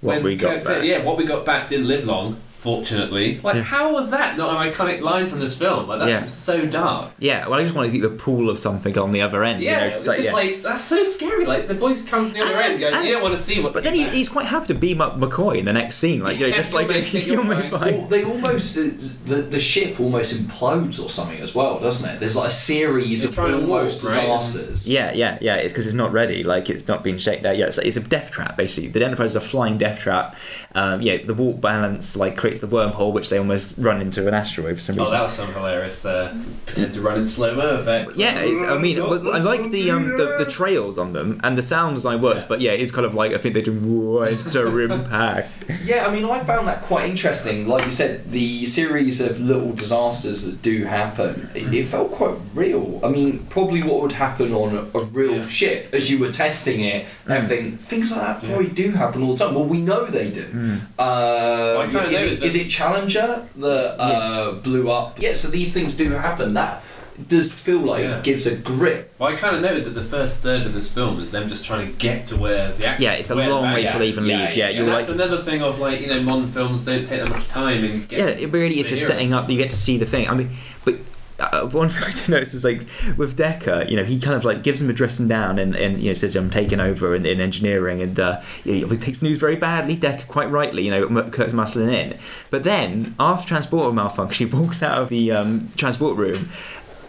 What when we got Kirk said, back. "Yeah, what we got back didn't live long." Fortunately, like, Yeah. how was that not an iconic line from this film? Like, that's Yeah. so dark. Yeah, well, I just want to see the pool of something on the other end. Yeah, you know, it was just just like, yeah. like that's so scary. Like the voice comes from the other And- end, going, and- "You don't want to see what." But then he, he's quite happy to beam up McCoy in the next scene, like you know, Yeah, just like you'll make it, you'll you're be fine. fine. Well, they almost the the ship almost implodes or something as well, doesn't it? There's like a series They're of trying walk, almost right? disasters. Yeah, yeah, yeah. It's because it's not ready. Like it's not been shaked out yet. It's, it's a death trap basically. The Enterprise is a flying death trap. Um, yeah, the warp balance like creates creates the wormhole, which they almost run into an asteroid for some Oh, that was some hilarious uh, pretend to run in slow mo effect. yeah, it's, I mean, I like the um the, the trails on them and the sound design works, Yeah. but yeah, it's kind of like I think they do winter impact. Yeah, I mean, I found that quite interesting. Like you said, the series of little disasters that do happen, it, it felt quite real. I mean, probably what would happen on a, a real Yeah. ship as you were testing it and Mm. everything. Things like that Yeah. probably do happen all the time. Well, we know they do. Mm. Uh, I kinda is, know it, that- is it Challenger that uh, blew up? Yeah, so these things do happen. That does feel like Yeah. it gives a grip. Well, I kind of noted that the first third of this film is them just trying to get to where the action. Yeah, it's a long way to till they is. even Yeah, leave. Yeah, yeah, you're and like another thing of like you know modern films don't take that much time in yeah, it really is just heroes. setting up. You get to see the thing. I mean, but uh, one thing I noticed is like with Decker, you know, he kind of like gives him a dressing down and, and you know says I'm taking over in, in engineering, and uh, he takes the news very badly. Decker quite rightly, you know, Kirk's muscling in. But then after transporter malfunction, he walks out of the um, transport room.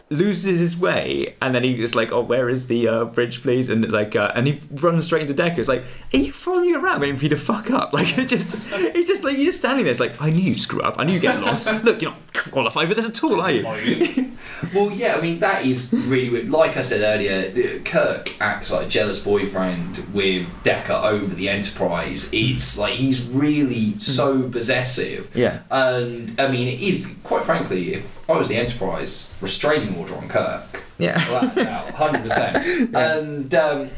Loses his way, and then he he's like, "Oh, where is the uh, bridge, please?" And like, uh, and he runs straight into Decker. It's like, "Are you following me around, waiting for you to fuck up?" Like, it just, it's just like you're just standing there. It's like, "I knew you'd screw up. I knew you'd get lost. Look, you're not qualified for this at all, are you?" Well, yeah, I mean that is really weird. Like I said earlier, Kirk acts like a jealous boyfriend with Decker over the Enterprise. It's like he's really so possessive, Yeah. and I mean, it is quite frankly, if I was the Enterprise, restraining order on Kirk, Yeah. hundred percent. And um,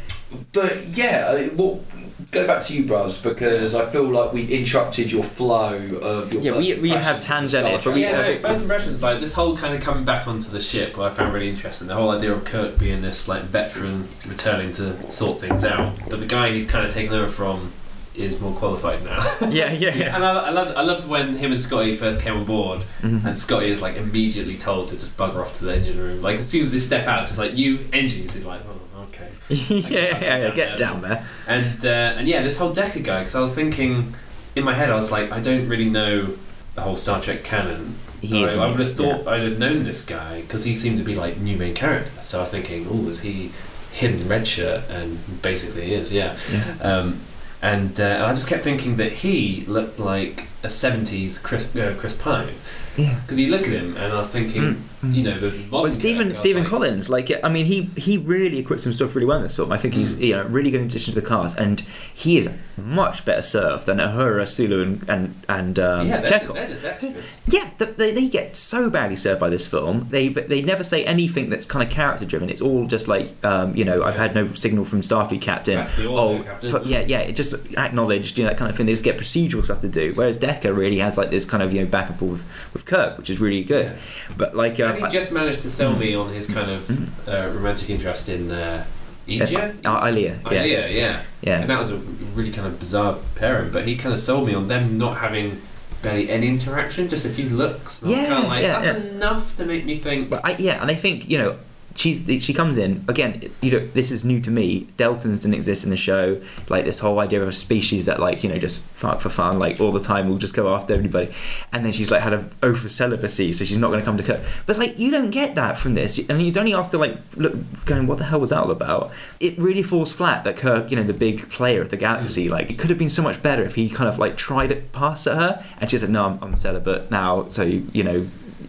but yeah, well, go back to you, Bros, because I feel like we interrupted your flow of your. Yeah, first we- we have impressions of tangent it, but we- yeah, no, first impressions like this whole kind of coming back onto the ship. What I found really interesting, the whole idea of Kirk being this like veteran returning to sort things out, but the guy he's kind of taken over from is more qualified now. Yeah, yeah, yeah. And I, I loved, I loved when him and Scotty first came on board, Mhm. and Scotty is like immediately told to just bugger off to the engine room. Like as soon as they step out, it's just like you engines. He's like, oh, okay. yeah, yeah, yeah, down get there. down there. And uh, and yeah, this whole Decker guy. Because I was thinking in my head, I was like, I don't really know the whole Star Trek canon. He I, is I would have thought I'd have known this guy because he seemed to be like new main character. So I was thinking, oh, is he hidden red shirt? And basically, he is. Yeah. Yeah. Um, and uh, I just kept thinking that he looked like a '70s Chris uh, Chris Pine Yeah. because you look at him, and I was thinking, Mm. You know, the modern But Stephen Stephen like, Collins, like I mean, he he really equips himself really well in this film. I think he's Mm. you know really good addition to the cast, and he is much better served than Uhura, Sulu, and and, and um, yeah, they're, Chekov. they're just. Yeah, th- they, they get so badly served by this film. They they never say anything that's kind of character driven. It's all just like um, you know I've had no signal from Starfleet Captain. That's the oh, captain. f- yeah, yeah. It just acknowledged you know that kind of thing. They just get procedural stuff to do. Whereas Decker really has like this kind of you know back and forth with, with Kirk, which is really good. But like um, he I- just managed to sell me on his kind of Mm. uh, romantic interest in uh, yeah, uh, Ilia, yeah, yeah. yeah. And that was a really kind of bizarre pairing, but he kind of sold me on them not having barely any interaction, just a few looks. And I was Yeah, kind of like, yeah, that's enough to make me think. But I, yeah, and I think you know she's she comes in again. You know, this is new to me. Deltans didn't exist in the show. Like this whole idea of a species that like you know just fuck for fun, like all the time, will just go after everybody. And then she's like had an oath of celibacy, so she's not going to come to Kirk. But it's like you don't get that from this. And mean, it's only after like look, going, what the hell was that all about? It really falls flat that Kirk, you know, the big player of the galaxy, mm. like it could have been so much better if he kind of like tried it past at her, and she said, no, I'm, I'm celibate now, so you know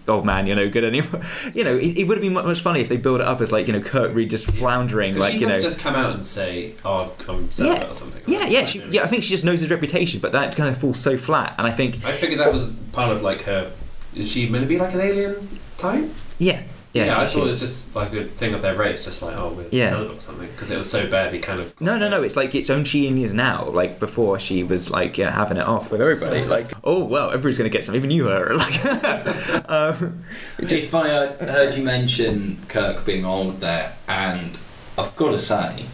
old man, you're no good anymore. You know, it, it would have been much, much funny if they build it up as like you know Kirk Reed just floundering, like she you know. just come out and say, "Oh, I'm celibate" Yeah. or something. yeah, yeah, she, yeah. I think she just knows his reputation, but that kind of falls so flat. And I think, I figured that was part of like her. Is she meant to be like an alien type? yeah, yeah. I she thought it was just like a thing of their race, just like oh, we're Yeah. celibate or something, because it was so badly kind of. No, no, no. It's like its own she is now. Like before, she was like yeah, having it off with everybody. Like, oh well, everybody's gonna get some, even you her. Like, um, It's funny, I heard you mention Kirk being old there, and I've got to say,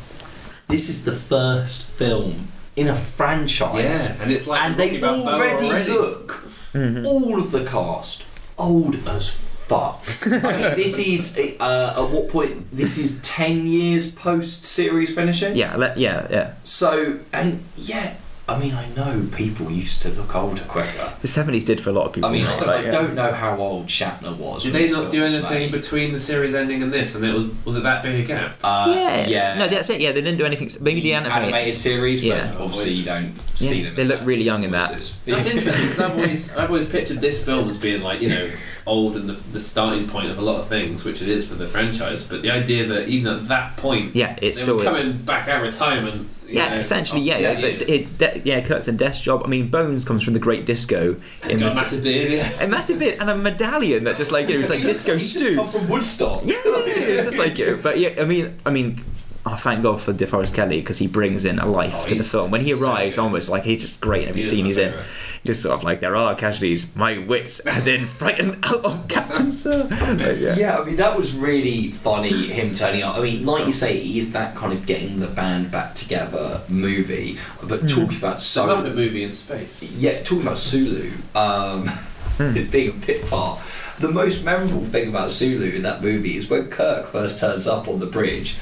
this is the first film in a franchise. Yeah, and it's like and Rocky they already, already. look, mhm. all of the cast, old as fuck. I mean, this is, uh, at what point, this is 10 years post series finishing? yeah, let, yeah, yeah. So, and yeah, I mean, I know people used to look older quicker. The seventies did for a lot of people. I mean, I, like, I yeah. don't know how old Shatner was. Did they not do anything made. between the series ending and this? And it was was it that big a gap? Uh, yeah, yeah. No, that's it. Yeah, they didn't do anything. Maybe the, animated. series, Yeah. but obviously you don't Yeah, see them. they look really young in that. voices. That's interesting because I've always I've always pictured this film as being like you know old and the, the starting point of a lot of things, which it is for the franchise. But the idea that even at that point, Yeah, it's still were is. coming back out of retirement. Yeah, know, essentially, yeah, yeah. But it, de- yeah, Kurt's and Death's job. I mean, Bones comes from the Great Disco in got a massive beard. Yeah. a massive bit and a medallion that just like you know, it's like disco stew. come from Woodstock. Yeah, it's just like you. But yeah, I mean, I mean, oh, thank God for DeForest Kelley because he brings in a life Oh, to the film. When he arrives, good. almost like he's just great in every He scene he's in. favourite. Just sort of like there are casualties. My wits, as in frightened out of Captain Sir. Like, yeah. Yeah, I mean that was really funny. Him turning up. I mean, like you say, he is that kind of getting the band back together movie. But Hmm. talking about It's a Muppet movie in space. yeah, talking about Sulu, um, Hmm. being a bit part. The most memorable thing about Sulu in that movie is when Kirk first turns up on the bridge.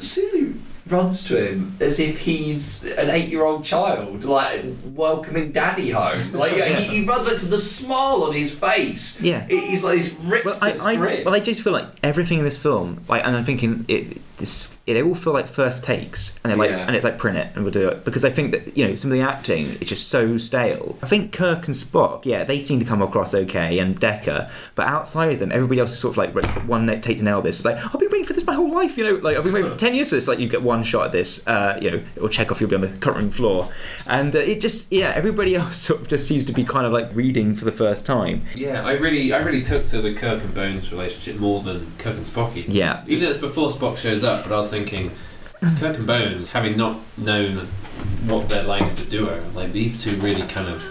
Sulu runs to him as if he's an eight-year-old child, like welcoming Daddy home. Like he, he runs into the smile on his face. Yeah. He- he's like he's ripped Well, I, his I, well, I just feel like everything in this film, like, and I'm thinking it, this, they all feel like first takes, and they're like, Yeah. and it's like print it and we'll do it because I think that you know some of the acting is just so stale. I think Kirk and Spock, yeah, they seem to come across okay, and Decker, but outside of them, everybody else is sort of like right, one take to nail this. It's like I've been waiting for this my whole life, you know, like I've been waiting for ten years for this. Like you get one shot at this, uh, you know, or Chekov you'll be on the cutting room floor, and uh, it just yeah, everybody else sort of just seems to be kind of like reading for the first time. Yeah, I really, I really took to the Kirk and Bones relationship more than Kirk and Spocky. Yeah, Even though it's before Spock shows up, but I was thinking, Kirk and Bones, having not known what they're like as a duo, like these two really kind of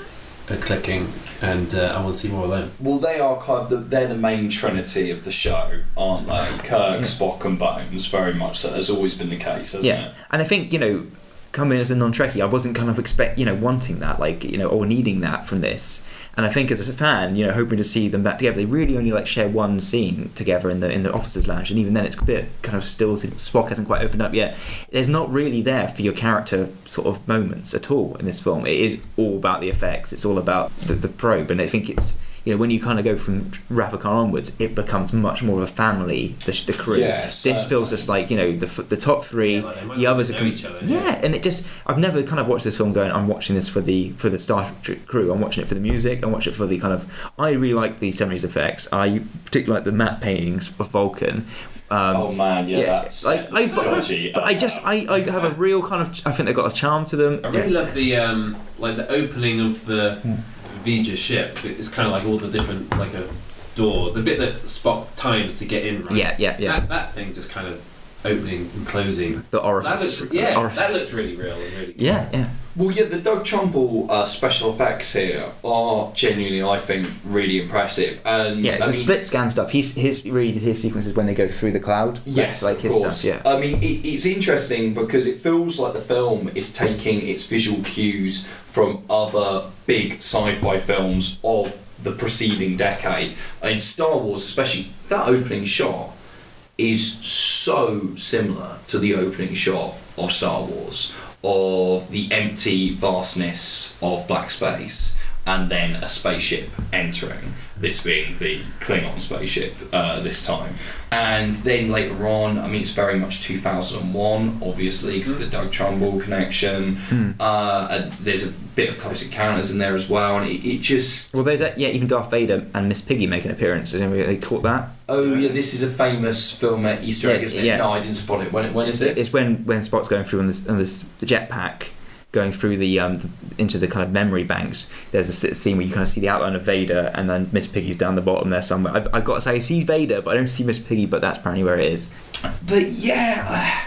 are clicking, and uh, I want to see more of them. Well, they are kind of the, they're the main trinity of the show, aren't they? Kirk, Spock, and Bones. Very much so. Has always been the case, hasn't yeah, it? and I think you know, coming as a non-Trekkie, I wasn't kind of expect you know wanting that, like you know, or needing that from this. And I think as a fan, you know, hoping to see them back together, they really only like share one scene together in the in the officers' lounge, and even then, it's a bit kind of still. Spock hasn't quite opened up yet. There's not really there for your character sort of moments at all in this film. It is all about the effects. It's all about the, the probe, and I think it's. You know, when you kind of go from Wrath of Khan onwards, it becomes much more of a family. The, the crew. Yeah, this feels just like you know the the top three. Yeah, like the others are know com- each other, yeah. yeah. and it just I've never kind of watched this film going. I'm watching this for the for the Star Trek crew. I'm watching it for the music. I'm watching it for the kind of. I really like the 70s effects. I particularly like the matte paintings of Vulcan. Um, oh man, yeah, that's like I, but, dodgy but I just I, I have a real kind of I think they've got a charm to them. I really love the um, like the opening of the V'Ger ship. It's kind of like all the different like a door, the bit that Spock times to get in. Right? yeah, yeah, yeah. That, that thing just kind of opening and closing. the That orifice. looks, yeah, orifice. that looks really real and really. Yeah, yeah. Well, yeah, the Doug Trumbull uh, special effects here are genuinely, I think, really impressive. And Yeah, it's I the mean, slit scan stuff. He's his really his sequences when they go through the cloud. Yes, That's like of his course. stuff. Yeah. I mean, it, it's interesting because it feels like the film is taking its visual cues from other big sci-fi films of the preceding decade. In Star Wars, especially that opening shot is so similar to the opening shot of Star Wars, of the empty vastness of black space, and then a spaceship entering. This being the Klingon spaceship uh, this time, and then later on, I mean, it's very much 2001, obviously, because of the Doug Trumbull connection. Hmm. Uh, and there's a bit of Close Encounters in there as well, and it, it just Well, there's that, yeah, even Darth Vader and Miss Piggy make an appearance. And they caught that. Oh yeah, this is a famous film at Easter egg, Yeah, isn't it? yeah. No, I didn't spot it. When when is this? It's when when Spock's going through on this on this the jetpack, going through the um into the kind of memory banks. There's a scene where you kind of see the outline of Vader, and then Miss Piggy's down the bottom there somewhere. I've, I've got to say, I see Vader, but I don't see Miss Piggy. But that's apparently where it is. But yeah,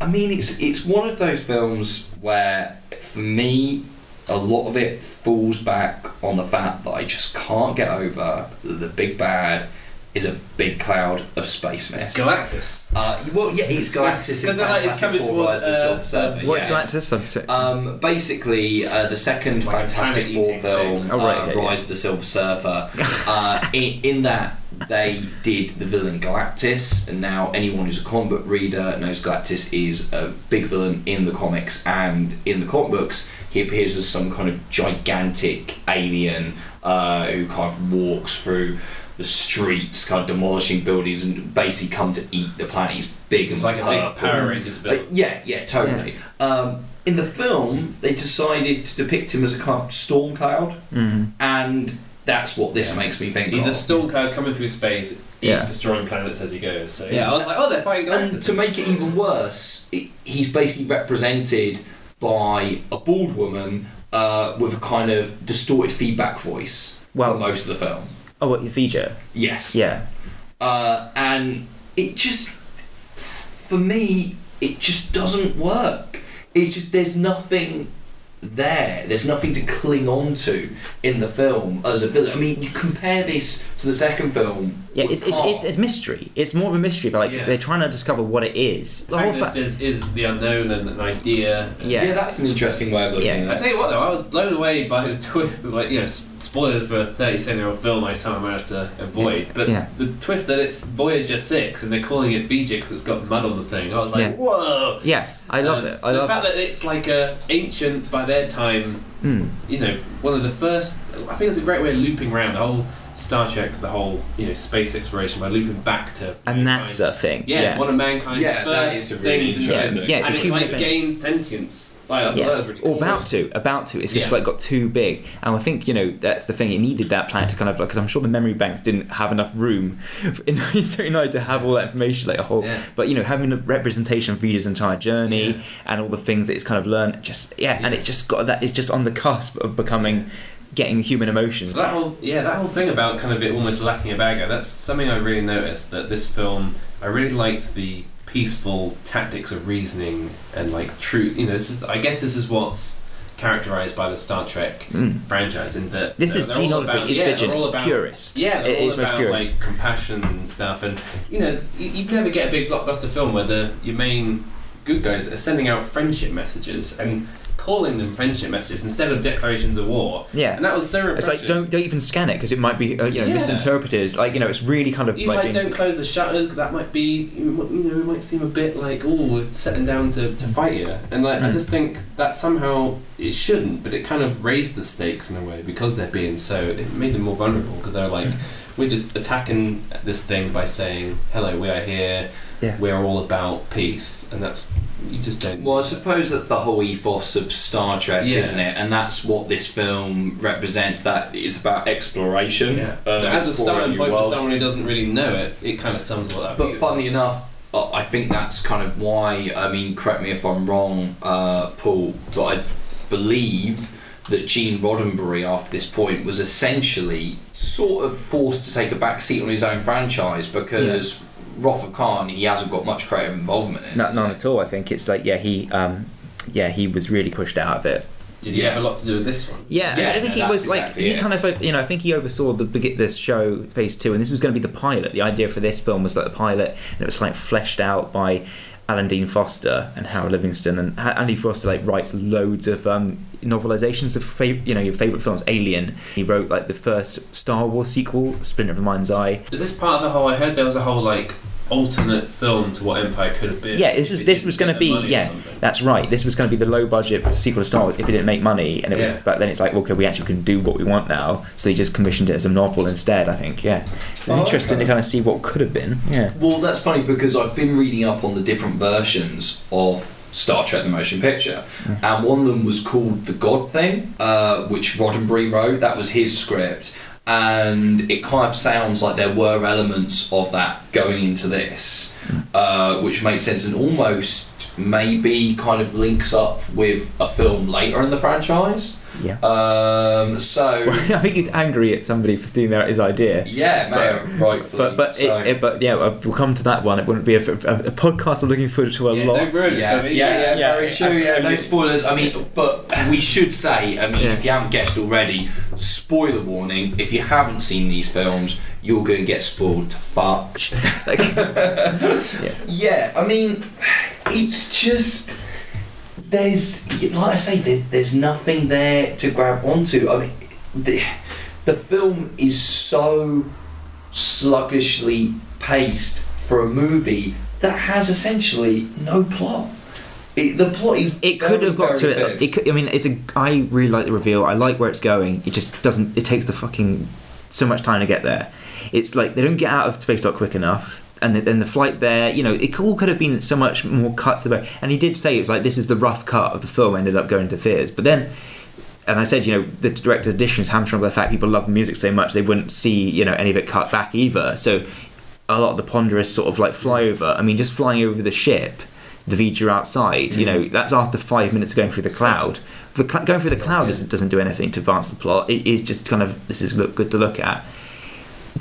I mean, it's it's one of those films where, for me, a lot of it falls back on the fact that I just can't get over the big bad is a big cloud of space mist. Galactus. uh, well, yeah, it's Galactus in Because they're like, it's coming Four: towards, Rise of the uh, Silver Surfer. What's yeah. Galactus? I'm. Um, basically, uh, the second Like Fantastic Four film, thing. Oh, right, uh, okay, yeah. Rise of the Silver Surfer, uh, in, in that they did the villain Galactus, and now anyone who's a comic book reader knows Galactus is a big villain in the comics, and in the comic books, he appears as some kind of gigantic alien uh, who kind of walks through the streets, kind of demolishing buildings, and basically come to eat the planet. He's big It's and like a big purple. Power Rangers Like, yeah, yeah, totally. Um, in the film, they decided to depict him as a kind of storm cloud, Mhm. and that's what this Yeah. makes me think. He's of. a storm cloud coming through space, Yeah. destroying planets as he goes. So yeah, I was like, oh, they're fighting And to make it even worse, it, he's basically represented by a bald woman uh, with a kind of distorted feedback voice Well- for most of the film. Oh, what your feature? Yes. Yeah. Uh, and it just, for me, it just doesn't work. It's just there's nothing there. There's nothing to cling on to in the film as a villain. I mean, you compare this to the second film. Yeah, with it's, it's, it's a mystery. It's more of a mystery, but like Yeah. they're trying to discover what it is. The whole Protagonist fa- is, is the unknown and an idea. and- Yeah. yeah, that's an interesting way of looking Yeah. at I it. tell you what, though, I was blown away by the twist. Like, you know, s- spoilers for a 37 year old film I somehow managed to avoid. But Yeah. the twist that it's Voyager 6 and they're calling it V'Ger because it's got mud on the thing, I was like, Yeah. whoa! yeah, I love Um, it. I the love fact it. that it's like a ancient by their time, Mm. you know, one of the first. I think it's a great way of looping around the whole Star Trek, the whole you know space exploration by looping back to A mankind's- NASA thing. Yeah, Yeah. one of mankind's Yeah, first that is a really things in interesting- space. Yeah, and it's like space. gained sentience. Like, Yeah. that was really cool. Or about to, about to. It's just Yeah. like got too big, and I think you know that's the thing. It needed that planet to kind of like because I'm sure the memory banks didn't have enough room in 1979 to have all that information, like a whole. Yeah. But you know, having a representation of V'Ger's entire journey Yeah. and all the things that it's kind of learned, just yeah, and it's just got that. It's just on the cusp of becoming, getting human emotions. That whole yeah, that whole thing about kind of it almost lacking a bagger. That's something I really noticed. That this film, I really liked the peaceful tactics of reasoning and like true. You know, this is I guess this is what's characterized by the Star Trek Mm. franchise in that This is all Gene about- Roddenberry, yeah, Vision, all about purist. Yeah, they're It all about like compassion and stuff. And you know, you, you never get a big blockbuster film where the your main good guys are sending out friendship messages and calling them friendship messages instead of declarations of war. Yeah. And that was so refreshing. It's like don't don't even scan it because it might be uh, you know Yeah. misinterpreted. Like you know, it's really kind of He's like, being- don't close the shutters because that might be, you know, it might seem a bit like, oh, we're settling down to, to fight you. And like, I Mm. just think that somehow it shouldn't, but it kind of raised the stakes in a way because they're being so, it made them more vulnerable because they're like, we're just attacking this thing by saying, hello, we are here, Yeah. we're all about peace. And that's, you just don't Well, I suppose that's the whole ethos of Star Trek, Yeah. isn't it? And that's what this film represents. That it's about exploration. Yeah. uh, so as a starting new point for someone who doesn't really know it, it kind of sums all that up. But funnily enough, I think that's kind of why. I mean, correct me if I'm wrong, uh, Paul, but I believe that Gene Roddenberry, after this point, was essentially sort of forced to take a back seat on his own franchise because Wrath of Khan, he hasn't got much creative involvement in it. No, none he? at all. I think it's like yeah, he um, yeah, he was really pushed out of it. Did he Yeah. have a lot to do with this one? Yeah, Yeah, I think no, he that's was like exactly he it. kind of you know I think he oversaw the begi- this show phase two, and this was going to be the pilot. The idea for this film was like the pilot, and it was like fleshed out by Alan Dean Foster and Harold Livingston, and Ha- Andy Foster like writes loads of um, novelizations of fav- you know your favorite films. Alien. He wrote like the first Star Wars sequel, Splinter of the Mind's Eye. Is this part of the whole? I heard there was a whole like alternate film to what Empire could have been. Yeah, this was this was going to be yeah, that's right. This was going to be the low budget sequel to Star Wars if it didn't make money, and it was. Yeah. But then it's like, okay, we actually can do what we want now. So they just commissioned it as a novel instead. I think, yeah. It's Oh, interesting okay. to kind of see what could have been. Yeah. Well, that's funny because I've been reading up on the different versions of Star Trek: The Motion Picture, and one of them was called The God Thing, uh, which Roddenberry wrote. That was his script, and it kind of sounds like there were elements of that going into this, uh, which makes sense and almost maybe kind of links up with a film later in the franchise. Yeah. Um, so. I think he's angry at somebody for stealing out his idea. Yeah, man, rightfully. But but so. it, it, but yeah, uh, we'll come to that one. It wouldn't be a, a, a podcast I'm looking forward to a yeah, lot. don't ruin it Yeah, for yeah, yeah, Yeah. very true. Yeah, no spoilers. I mean, but we should say, I mean, Yeah. if you haven't guessed already, spoiler warning: if you haven't seen these films, you're going to get spoiled to fuck. Like, Yeah, I mean, it's just there's like I say, there, there's nothing there to grab onto. I mean, the the film is so sluggishly paced for a movie that has essentially no plot. It, the plot is It could very, have got to it. It could, I mean, it's a. I really like the reveal. I like where it's going. It just doesn't. It takes the fucking so much time to get there. It's like they don't get out of space dock quick enough. And then the flight there, you know, it all could have been so much more cut to the bone. And he did say it's like this is the rough cut of the film. Ended up going to Fears, but then and I said, you know, the director's edition is hamstrung by the fact people love the music so much they wouldn't see, you know, any of it cut back either. So a lot of the ponderous sort of like flyover. I mean, just flying over the ship, the V'Ger outside, you know, mm. that's after five minutes going through the cloud. The cl- going through the cloud doesn't, doesn't do anything to advance the plot. It is just kind of this is look good to look at.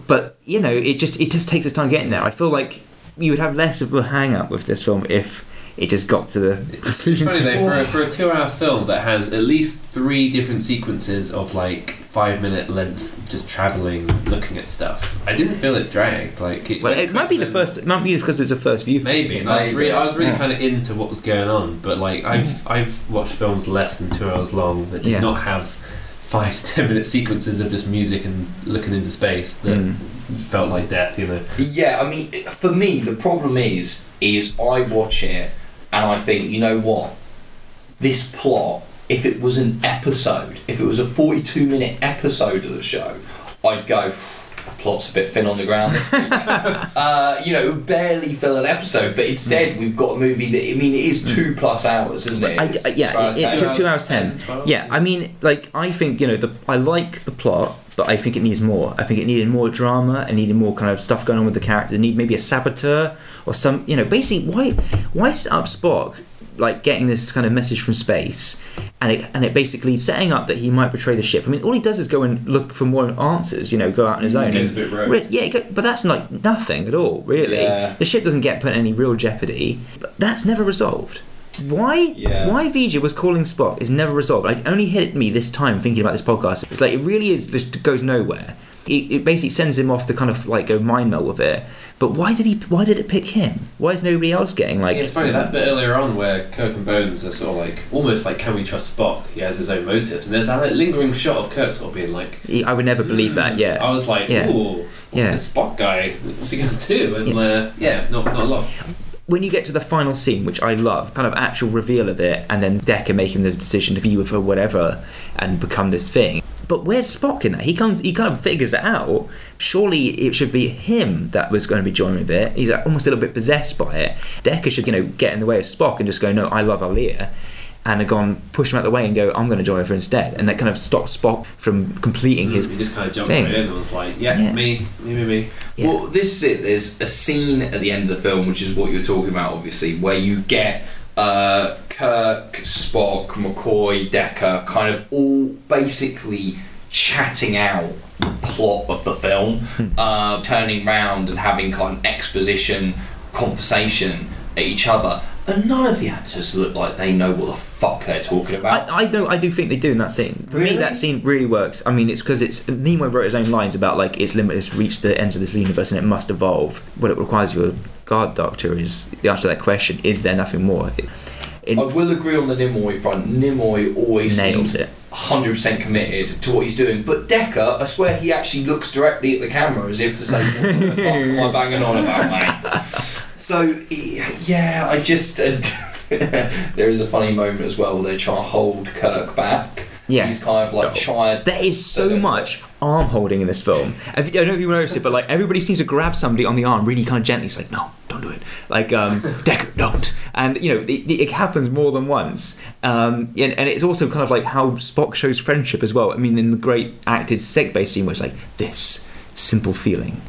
But you know, it just it just takes its time getting there. I feel like you would have less of a hang up with this film if it just got to the. It's funny though, for a, for a two-hour film that has at least three different sequences of like five-minute length, just traveling, looking at stuff. I didn't feel it dragged. Like it, Well, it might be the first. It might be because it's a first view. Maybe, and I was really, I was really Yeah. kind of into what was going on. But like, I've I've watched films less than two hours long that did Yeah. not have five to ten minute sequences of just music and looking into space that Mm. felt like death. You know, Yeah, I mean, for me, the problem is, is I watch it and I think, you know what? This plot, if it was an episode, if it was a 42 minute episode of the show, I'd go, plot's a bit thin on the ground this week. uh, you know, barely fill an episode, but instead we've got a movie that, I mean, it is two plus hours, isn't it? I, I- yeah, two hours it- it's two, two hours ten. 12? Yeah, I mean, like I think you know, the I like the plot, but I think it needs more. I think it needed more drama. It needed more kind of stuff going on with the characters. It need maybe a saboteur or some, you know, basically why why set up Spock like getting this kind of message from space, and it and it basically setting up that he might betray the ship. I mean, all he does is go and look for more answers. You know, go out on his own. goes and- a bit Yeah, go- but that's like nothing at all, really. Yeah. The ship doesn't get put in any real jeopardy. But that's never resolved. Why? Yeah. Why V'Ger was calling Spock is never resolved. It only hit me this time thinking about this podcast. It's like it really is. Just goes nowhere. It, it basically sends him off to kind of like go mind meld with it. But why did he? Why did it pick him? Why is nobody else getting like? it's funny that bit earlier on where Kirk and Bones are sort of like almost like, can we trust Spock? He has his own motives, and there's that like, lingering shot of Kirk sort of being like, I would never believe that. "Hmm." Yeah. I was like, Yeah. ooh, what's Yeah. this Spock guy? What's he going to do? And yeah, uh, yeah not not a lot. When you get to the final scene, which I love, kind of actual reveal of it, and then Decker making the decision to be with her whatever and become this thing. But where's Spock in that? He comes, he kind of figures it out. Surely it should be him that was going to be joining with it. He's almost a little bit possessed by it. Decker should, you know, get in the way of Spock and just go, no, I love Ilia. And have gone, push him out of the way and go, I'm going to join her instead. And that kind of stopped Spock from completing his. he just kind of jumped thing. right in and was like, yeah, Yeah. me, me, me, me. Yeah. Well, this is it. There's a scene at the end of the film, which is what you're talking about, obviously, where you get uh, Kirk, Spock, McCoy, Decker, kind of all basically chatting out the plot of the film, uh, turning round and having kind of exposition conversation at each other. And none of the actors look like they know what the fuck they're talking about. I, I know I do think they do in that scene. For me, that scene really works. I mean, it's because it's Nimoy wrote his own lines about like it's limited to reach the ends of this universe and it must evolve. What it requires you, a guard doctor, is the answer to that question: Is there nothing more? It I will agree on the Nimoy front. Nimoy always nails seems it. 100% committed to what he's doing. But Decker, I swear he actually looks directly at the camera as if to say, What the fuck am I banging on about, mate? So, yeah, I just. Uh, there is a funny moment as well where they try to hold Kirk back. Yeah. He's kind of like Oh. trying. There is so much arm holding in this film. I don't know if you noticed it, but like everybody seems to grab somebody on the arm really kind of gently. It's like, no, don't do it. Like, um, Decker, don't. And you know, it, it happens more than once. Um, and, and it's also kind of like how Spock shows friendship as well. I mean, in the great acted sick bay scene, where it's like this simple feeling,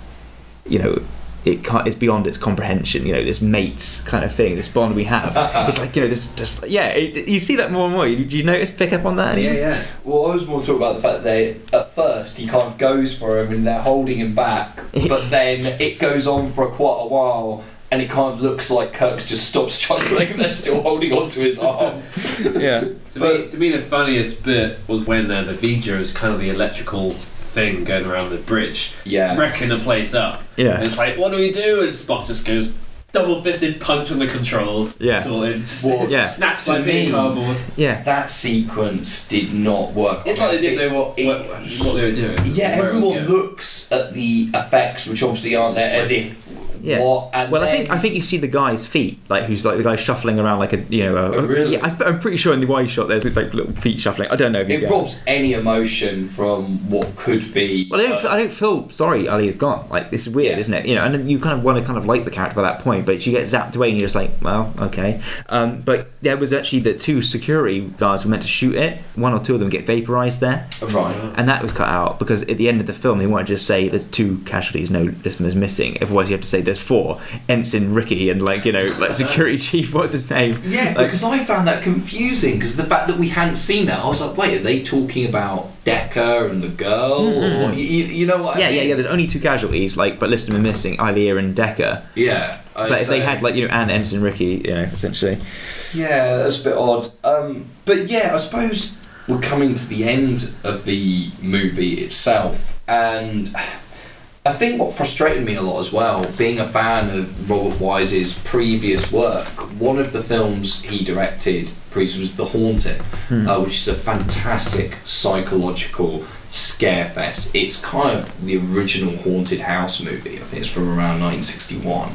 you know. It can't, it's beyond its comprehension, you know. This mates kind of thing, this bond we have. Uh, uh, uh. it's like you know, this just yeah. It, you see that more and more. Do you notice pick up on that? Yeah, Ian? yeah. Well, I was more talking about the fact that they, at first he kind of goes for him and they're holding him back, but then it goes on for quite a while and it kind of looks like Kirk's just stopped struggling and they're still holding onto his arms. yeah. To me, to me, the funniest bit was when uh, the V'Ger is kind of the electrical thing going around the bridge, Yeah. wrecking the place up. Yeah. And it's like, what do we do? And Spock just goes, double fisted punch on the controls. Yeah. Sorted. Just Well, Yeah. Snaps to like being me- cardboard. Yeah. That sequence did not work. It's like they didn't know what, it- what, what they were doing. Yeah, where it was everyone going. looks at the effects, which obviously aren't there, as if Yeah. what. And Well, I think I think you see the guy's feet, like who's like the guy shuffling around like a you know. A, Oh, really? Yeah, I, I'm pretty sure in the wide shot there's it's like little feet shuffling. I don't know if it robs any emotion from what could be. Well, I don't, uh, I don't feel sorry Ali is gone. Like, this is weird, Yeah. isn't it? You know, and you kind of want to kind of like the character by that point, but you get zapped away and you're just like, well, okay. Um, but there was actually the two security guards were meant to shoot it. One or two of them get vaporized there. right. And that was cut out because at the end of the film, they wanted to just say there's two casualties, no listeners missing. Otherwise, you have to say there's four. Ensign Ricky and, like, you know, like security chief, what's his name? Yeah, Like- because I found that confusing because the fact that we hadn't seen that, I was like, wait, are they talking about Decker and the girl? Mm, mm, or, mm. you, you know what? Yeah, yeah, mean? yeah. There's only two casualties, like, but listeners missing, Ilia and Decker. Yeah. I But if they had, like, you know, and Ensign Ricky, you know, essentially. Yeah, that's a bit odd. Um, but yeah, I suppose we're coming to the end of the movie itself, and I think what frustrated me a lot as well, being a fan of Robert Wise's previous work, one of the films he directed previously was The Haunting, uh, which is a fantastic psychological scare fest. It's kind of the original Haunted House movie. I think it's from around 1961.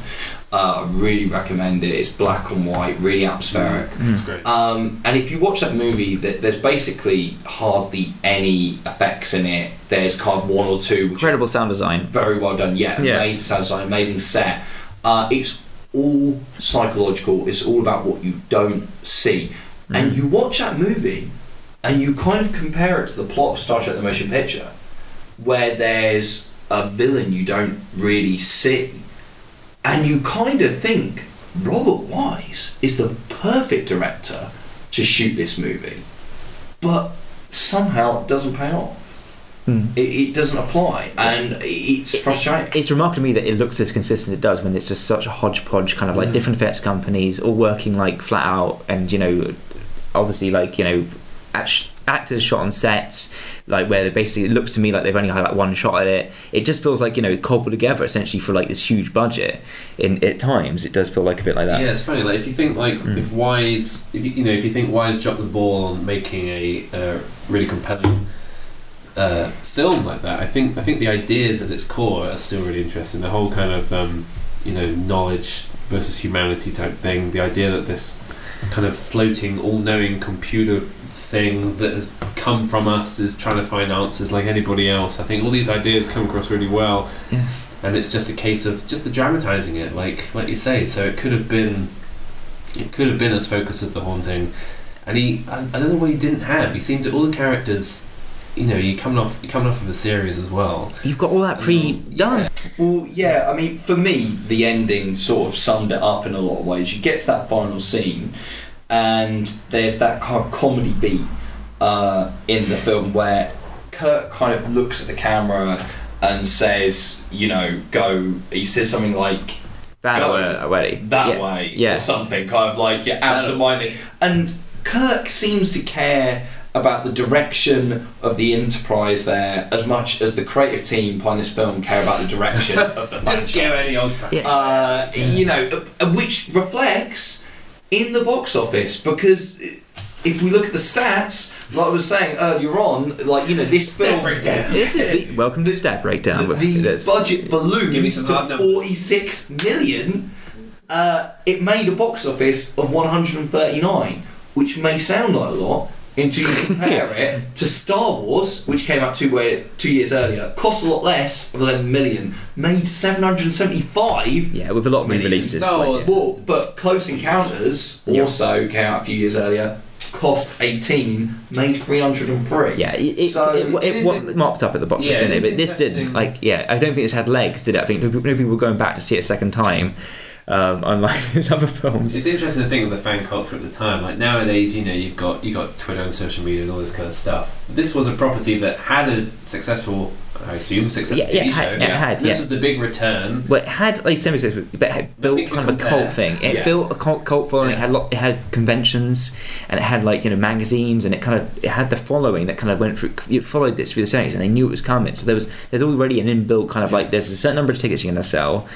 Uh, I really recommend it. It's black and white, really atmospheric. It's great. Um, and if you watch that movie, th- there's basically hardly any effects in it. There's kind of one or two, Incredible sound design. very well done. Yeah, Yeah. amazing sound design, amazing set. Uh, it's all psychological. It's all about what you don't see. And you watch that movie, and you kind of compare it to the plot of Star Trek: The Motion Picture, where there's a villain you don't really see, and you kind of think Robert Wise is the perfect director to shoot this movie, but somehow it doesn't pay off. Hmm. It, it doesn't apply, and it's frustrating. It's remarkable to me that it looks as consistent as it does when it's just such a hodgepodge, kind of like different effects companies all working like flat out, and you know, obviously like you know, act- actors shot on sets, like where they basically it looks to me like they've only had like one shot at it. It just feels like you know cobbled together essentially for like this huge budget. In at times, it does feel like a bit like that. Yeah, it's funny. Like if you think like Mm. if Wise, if you, you know, if you think Wise dropped the ball on making a uh, really compelling uh, film like that, I think I think the ideas at its core are still really interesting. The whole kind of um, you know knowledge versus humanity type thing. The idea that this kind of floating, all-knowing computer thing that has come from us is trying to find answers like anybody else. I think all these ideas come across really well Yeah. and it's just a case of just the dramatizing it like like you say so it could have been it could have been as focused as the haunting and he I, I don't know what he didn't have he seemed to all the characters you know you coming off you're coming off of a series as well You've got all that pre-done. Well, yeah, I mean, for me, the ending sort of summed it up in a lot of ways. You get to that final scene, and there's that kind of comedy beat uh, in the film where Kirk kind of looks at the camera and says, you know, go. He says something like, That Go way, already. that yeah. way Yeah. or something kind of like yeah absent-minded and kirk seems to care about the direction of the enterprise there as much as the creative team behind this film care about the direction of the just go franchise. any old Yeah. uh, you know uh, which reflects in the box office because if we look at the stats like I was saying earlier on like you know this film breakdown. This is the, welcome to Stat Breakdown. the, the budget ballooned Give me some hard to 46 million. Uh, it made a box office of 139, which may sound like a lot until you compare it to Star Wars, which came out two, way, two years earlier, cost a lot less of 11 million, made 775. yeah, with a lot of Really, re-releases. Star like, yeah. Well, but Close Encounters Yeah. also came out a few years earlier, cost 18, made 303. Yeah, it, it, So- it, it, It is what in- mopped up at the box office, Yeah, didn't it it? is But this didn't. Like, yeah, I don't think this had legs, did it? I think no people, no people were going back to see it a second time, um, unlike those other films. It's interesting to think of the fan culture at the time. Like nowadays, you know, you've got you got Twitter and social media and all this kind of stuff. This was a property that had a successful, I assume, successful Yeah, yeah, TV had- show. it had, This yeah. was the big return. Well, it had like semi but it had built kind of a cult thing. It Yeah. built a cult, cult following. It had lot, it had conventions, and it had like you know magazines, and it kind of it had the following that kind of went through. It followed this through the series, and they knew it was coming. So there was there's already an inbuilt kind of like there's a certain number of tickets you're going to sell.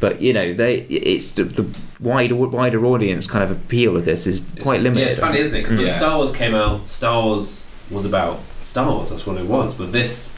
But you know, they it's the, the wider wider audience kind of appeal of this is It's- quite limited. Yeah, it's funny, isn't it? Because when Yeah. Star Wars came out, Star Wars was about Star Wars. That's what it was. But this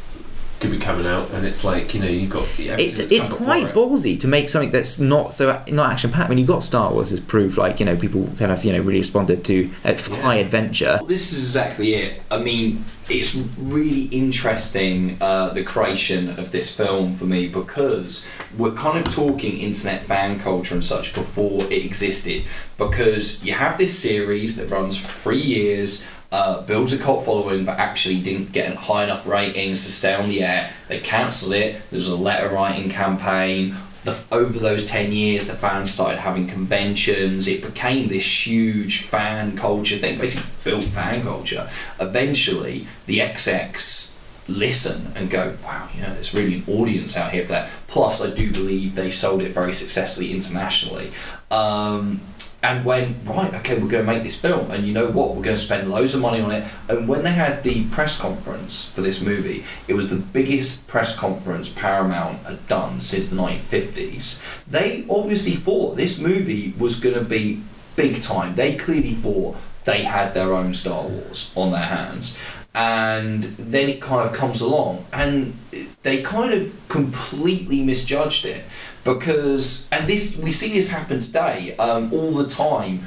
could be coming out, and it's like you know you've got. everything It's it's quite it. ballsy to make something that's not so not action packed. When you've got Star Wars as proof, like you know, people kind of you know really responded to a high adventure. Well, this is exactly it. I mean, it's really interesting uh, the creation of this film for me because we're kind of talking internet fan culture and such before it existed. Because you have this series that runs for three years. Uh, builds a cult following, but actually didn't get high enough ratings to stay on the air. They cancelled it. There was a letter writing campaign. The, over those 10 years, the fans started having conventions. It became this huge fan culture thing, basically built fan culture. Eventually, the XX listen and go, wow, you know, there's really an audience out here for that. Plus, I do believe they sold it very successfully internationally. Um, and when, right, okay, we're going to make this film, and you know what, we're going to spend loads of money on it. And when they had the press conference for this movie, it was the biggest press conference Paramount had done since the 1950s. They obviously thought this movie was going to be big time. They clearly thought they had their own Star Wars on their hands. And then it kind of comes along, and they kind of completely misjudged it because, and this we see this happen today um, all the time.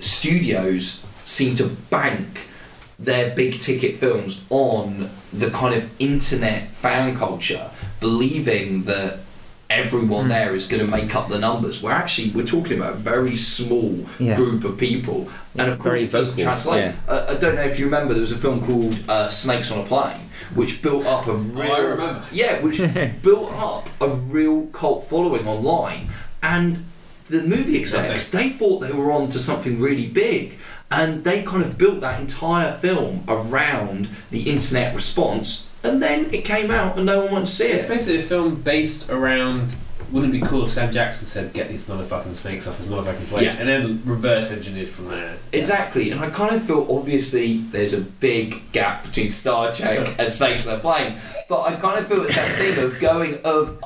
Studios seem to bank their big ticket films on the kind of internet fan culture, believing that everyone Mm. there is going to make up the numbers. We're actually we're talking about a very small Yeah. group of people, and of course Very it doesn't vocal, translate. yeah. Uh, I don't know if you remember, there was a film called uh, Snakes on a Plane, which built up a oh, real I remember. yeah, which built up a real cult following online, and the movie execs, they thought they were on to something really big, and they kind of built that entire film around the internet response, and then it came out and no one wanted to see it. It's basically a film based around. Wouldn't it be cool if Sam Jackson said, "Get these motherfucking snakes off his motherfucking plane," Yeah. and then reverse engineered from there? Exactly, and I kind of feel obviously there's a big gap between Star Trek and Snakes on a Plane, but I kind of feel it's that thing of going of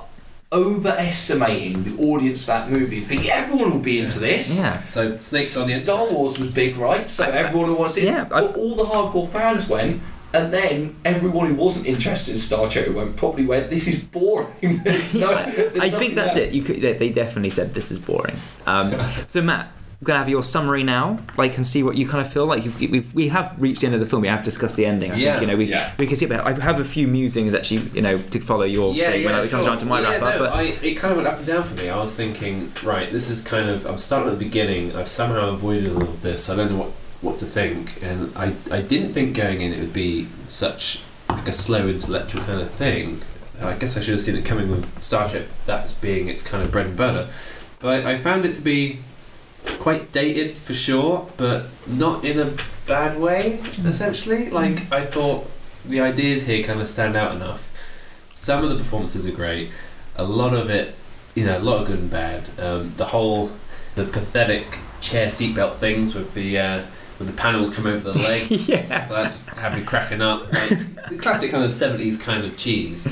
overestimating the audience of that movie, thinking everyone will be into this. Yeah. So snakes on the Star Enterprise. Wars was big, right? So everyone who wants it. Yeah, I- but all the hardcore fans went, and then everyone who wasn't interested in Star Trek went probably went, "This is boring." There's no- I, there's I think that's there." it. You could, they, they definitely said this is boring. Um, so Matt, we're gonna have your summary now, like, and see what you kind of feel like. You've, we've, we have reached the end of the film. We have discussed the ending. I Yeah. think, you know, we Yeah. we can see. But I have a few musings actually, you know, to follow your yeah, thing yeah, when it comes around to my yeah, wrap up. no, but I, it kind of went up and down for me. I was thinking, right, this is kind of. I'm starting at the beginning. I've somehow avoided all of this. I don't know what what to think, and I I didn't think going in it would be such like a slow intellectual kind of thing. I guess I should have seen it coming with Star Trek. That's being its kind of bread and butter. But I found it to be quite dated for sure, but not in a bad way. Essentially, like I thought the ideas here kind of stand out enough. Some of the performances are great. A lot of it, you know, a lot of good and bad. Um, the whole, the pathetic chair seatbelt things with the uh, with the panels come over the legs, Yeah. stuff like that, just have me cracking up. Like, the classic kind of seventies kind of cheese.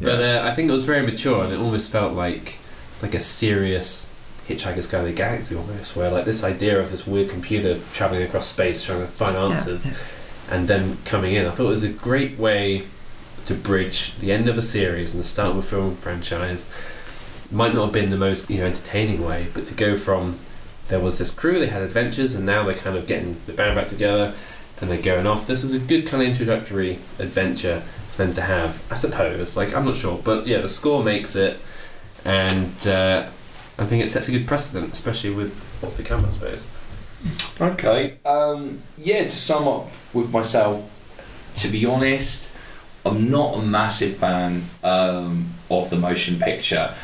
But uh, I think it was very mature, and it almost felt like like a serious Hitchhiker's Guide to the Galaxy almost, where like this idea of this weird computer traveling across space trying to find answers, and then coming in. I thought it was a great way to bridge the end of a series and the start of a film franchise. Might not have been the most you know entertaining way, but to go from there was this crew, they had adventures, and now they're kind of getting the band back together and they're going off. This was a good kind of introductory adventure for them to have, I suppose. Like I'm not sure, but yeah, the score makes it, and uh, I think it sets a good precedent, especially with what's to come, I suppose. Okay. Um, yeah, to sum up with myself, to be honest, I'm not a massive fan um, of the motion picture.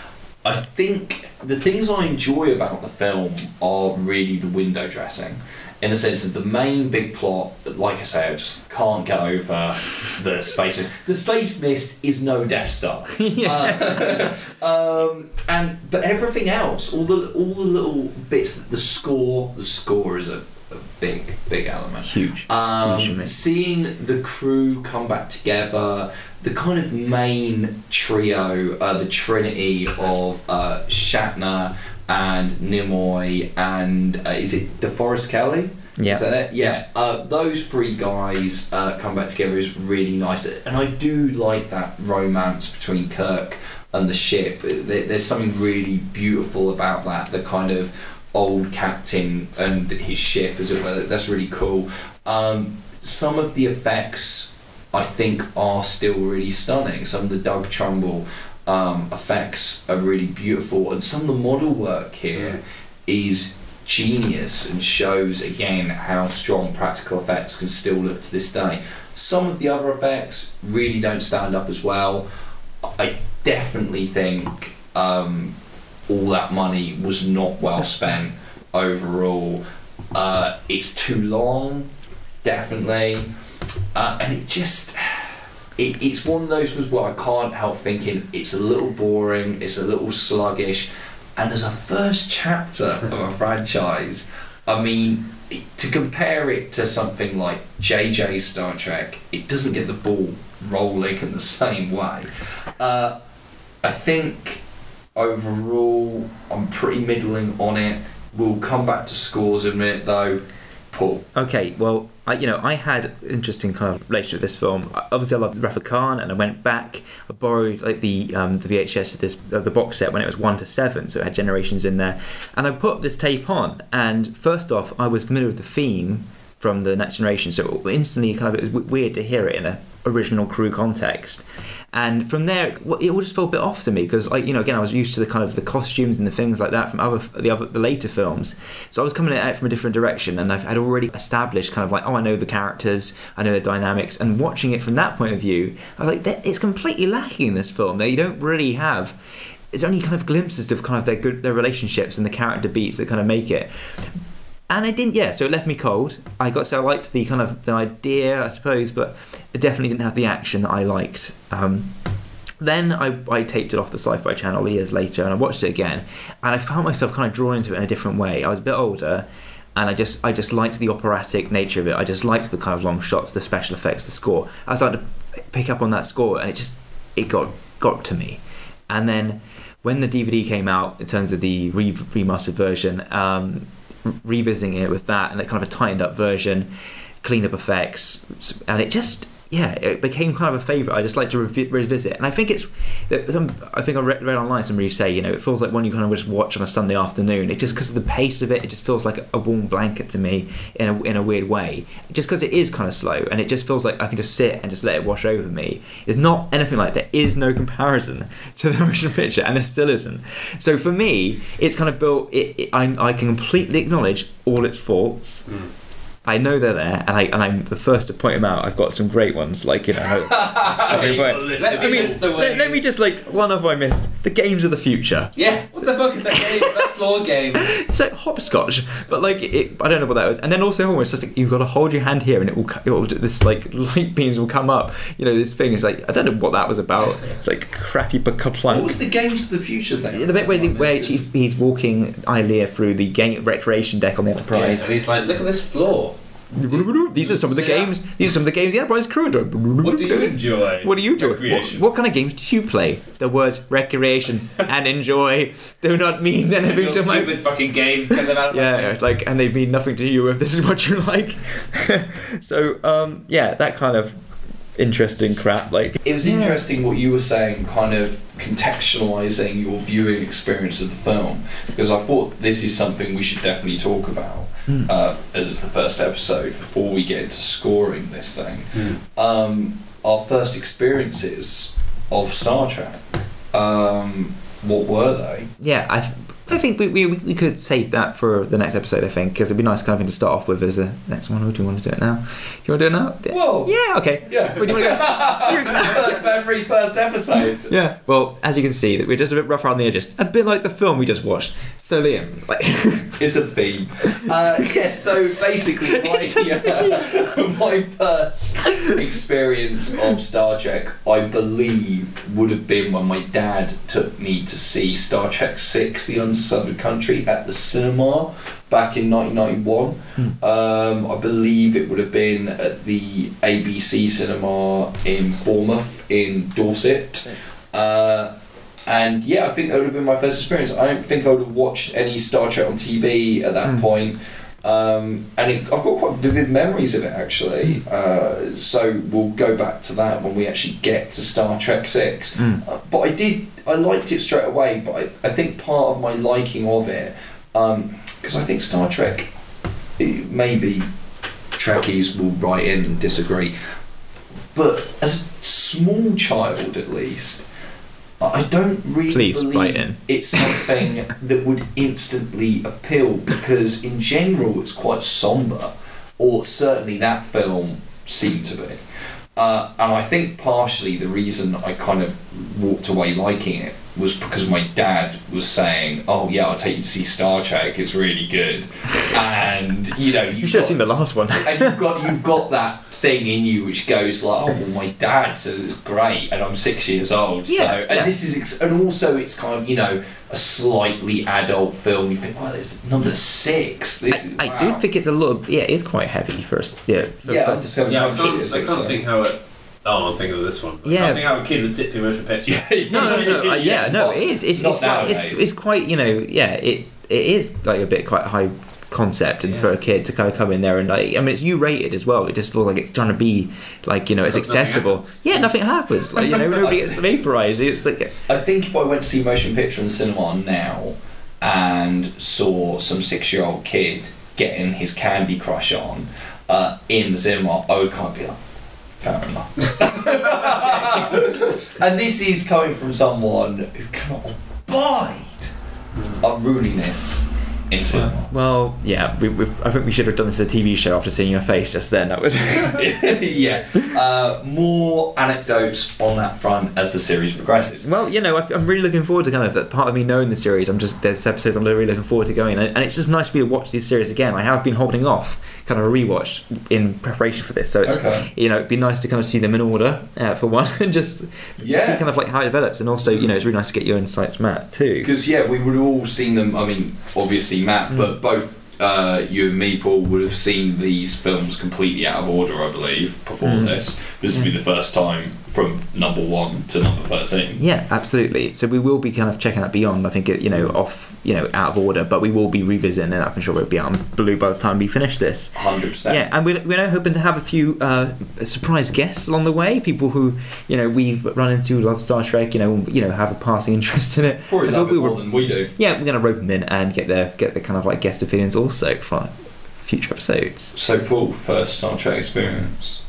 I think the things I enjoy about the film are really the window dressing. In the sense that the main big plot, like I say, I just can't get over the space mist. The space mist is no Death Star. Uh, um, and but everything else, all the all the little bits, the score, the score is a, a big big element. Huge. Huge Um, me. seeing the crew come back together, the kind of main trio, uh, the trinity of uh, Shatner and Nimoy and uh, is it DeForest Kelley? Yeah. Is that it? Yeah. Uh, those three guys uh, come back together is really nice, and I do like that romance between Kirk and the ship. There's something really beautiful about that. The kind of old captain and his ship, as it were. That's really cool. Um, some of the effects I think are still really stunning. Some of the Doug Trumbull um, effects are really beautiful, and some of the model work here is genius and shows again how strong practical effects can still look to this day. Some of the other effects really don't stand up as well. I definitely think um, all that money was not well spent overall. Uh, it's too long, definitely, uh, and it just. It, it's one of those ones where I can't help thinking it's a little boring, it's a little sluggish, and as a first chapter of a franchise, I mean, to compare it to something like JJ Star Trek, it doesn't get the ball rolling in the same way. Uh, I think overall, I'm pretty middling on it. We'll come back to scores in a minute though. Paul. Okay, well, I, you know, I had interesting kind of relationship with this film. Obviously, I loved Wrath of Khan, and I went back. I borrowed like the um, the VHS of this of the box set when it was one to seven, so it had generations in there. And I put this tape on, and first off, I was familiar with the theme from the Next Generation, so instantly, kind of, it was weird to hear it in a original crew context. And from there, it all just felt a bit off to me because, like you know, again, I was used to the kind of the costumes and the things like that from other the other the later films. So I was coming at it from a different direction, and I've had already established kind of like, oh, I know the characters, I know the dynamics, and watching it from that point of view, I was like, it's completely lacking in this film. That you don't really have. It's only kind of glimpses of kind of their good their relationships and the character beats that kind of make it and I didn't. Yeah, so it left me cold. I got so I liked the kind of the idea, I suppose, but it definitely didn't have the action that I liked. Um, then I, I taped it off the Sci-Fi Channel years later, and I watched it again, and I found myself kind of drawn into it in a different way. I was a bit older, and I just I just liked the operatic nature of it. I just liked the kind of long shots, the special effects, the score. I started to pick up on that score, and it just it got got to me. And then when the DVD came out, in terms of the re- remastered version, um, revisiting it with that and a kind of a tightened up version, cleaned up effects, and it just yeah, it became kind of a favourite. I just like to revi- revisit, and I think it's some. I think I read, read online somebody say you know it feels like one you kind of just watch on a Sunday afternoon. It just because of the pace of it, it just feels like a warm blanket to me in a in a weird way. Just because it is kind of slow, and it just feels like I can just sit and just let it wash over me. It's not anything like there is no comparison to the motion picture, and there still isn't. So for me, it's kind of built. It, it, I I can completely acknowledge all its faults. Mm. I know they're there, and I and I'm the first to point them out. I've got some great ones, like you know. Okay, Well, but- let, of I mean, list the so let me just like one of I missed the games of the future. Yeah, what the fuck is that game? that floor game? So hopscotch, but like it, I don't know what that was. And then also almost just like you've got to hold your hand here, and it will, it will this like light beams will come up. You know, this thing is like I don't know what that was about. It's like crappy but What was the Games of the Future thing? The bit where, the, where he's, he's walking Ilia through the game recreation deck on the Enterprise. Yeah, and he's like, look at this floor. These are some of the Yeah. games. These are some of the games the Enterprise crew enjoy. What do you enjoy? What do you do? What, what kind of games do you play? The words recreation and enjoy do not mean anything to my. stupid fucking games get them out of my Yeah, it's like, and they mean nothing to you if this is what you like. so, um, yeah, that kind of interesting crap. Like, It was interesting what you were saying, kind of contextualizing your viewing experience of the film, because I thought this is something we should definitely talk about, uh, as it's the first episode before we get into scoring this thing. Um, our first experiences of Star Trek. Um, what were they? yeah, I, I think we, we, we could save that for the next episode. I think because it'd be nice kind of thing to start off with as the next one. Or do you want to do it now? Do you want to do it now? Yeah. Whoa. Yeah. Okay. Yeah. Where do you want to go? first memory, first episode. Yeah. Well, as you can see, that we're just a bit rough around the edges, a bit like the film we just watched. So Liam, like, is a theme. Uh, yes, so basically, my, uh, my first experience of Star Trek, I believe, would have been when my dad took me to see Star Trek Six: The Southern Country at the cinema back in 1991. Um, I believe it would have been at the ABC cinema in Bournemouth in Dorset. Uh, and yeah, I think that would have been my first experience. I don't think I would have watched any Star Trek on TV at that Mm. point. Um, and it, I've got quite vivid memories of it actually. Uh, so we'll go back to that when we actually get to Star Trek Six. Mm. Uh, but I did, I liked it straight away. But I, I think part of my liking of it, because I think Star Trek, maybe Trekkies will write in and disagree, but as a small child at least, I don't really Please, believe write in. it's something that would instantly appeal because in general it's quite somber, or certainly that film seemed to be. Uh, and I think partially the reason I kind of walked away liking it was because my dad was saying, "Oh yeah, I'll take you to see Star Trek. It's really good." And you know, You should have seen the last one. and you've got you've got that thing in you which goes like, oh well, my dad says it's great, and I'm six years old. so, and yeah. this is, ex- and also it's kind of you know a slightly adult film. You think, well, there's number six. This is I, I wow. do think it's a little. Yeah, it is quite heavy for us. Yeah. For yeah, for- I'm just Yeah, I can't, is I can't so- think how it. Oh, I'm thinking of this one. I Yeah. can't think how a kid would sit through a motion picture. no, no, no. uh, yeah, no. not- It is. It's, not it's, quite, it's, it's quite. You know. Yeah. It it is like a bit quite high concept and Yeah. for a kid to kind of come in there and like I mean it's U rated as well. It just feels like it's trying to be like you know it's Because nothing accessible. yeah nothing happens. Like you know nobody gets vaporized it's like I think if I went to see motion picture in cinema now and saw some six year old kid getting his Candy Crush on uh, in the cinema, I would kind of be like, fair enough. and this is coming from someone who cannot abide a in cinema. well yeah we, we, I think we should have done this as a TV show after seeing your face just then that was yeah. Uh, more anecdotes on that front as the series progresses. Well, you know, I- I'm really looking forward to kind of that part of me knowing the series. I'm just there's episodes I'm really looking forward to going, and and it's just nice to be able to watch these series again. I have been holding off kind of a rewatch in preparation for this, so it's Okay. you know it'd be nice to kind of see them in order uh, for one, and just Yeah. see kind of like how it develops, and also you know it's really nice to get your insights, Matt, too. Because yeah, we would have all seen them. I mean, obviously Matt, Mm. but both uh, you and me, Paul, would have seen these films completely out of order. I believe before Mm. this. This would be the first time from number one to number thirteen. Yeah, absolutely. So we will be kind of checking that beyond. I think it, you know off you know out of order, but we will be revisiting it. I'm sure it'll be on blue by the time we finish this. Hundred percent. Yeah, and we're, we're now hoping to have a few uh, surprise guests along the way. People who you know we've run into, love Star Trek. You know, you know have a passing interest in it. Probably love we it more were- than we do. yeah, we're going to rope them in and get their get the kind of like guest opinions also for future episodes. So, Paul, first Star Trek experience.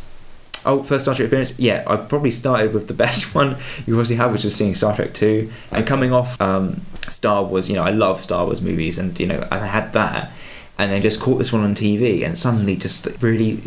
Oh, first Star Trek experience. Yeah, I probably started with the best one you obviously have, which is seeing Star Trek Two, and coming off um, Star Wars. You know, I love Star Wars movies, and you know, I had that, and then just caught this one on TV, and suddenly just really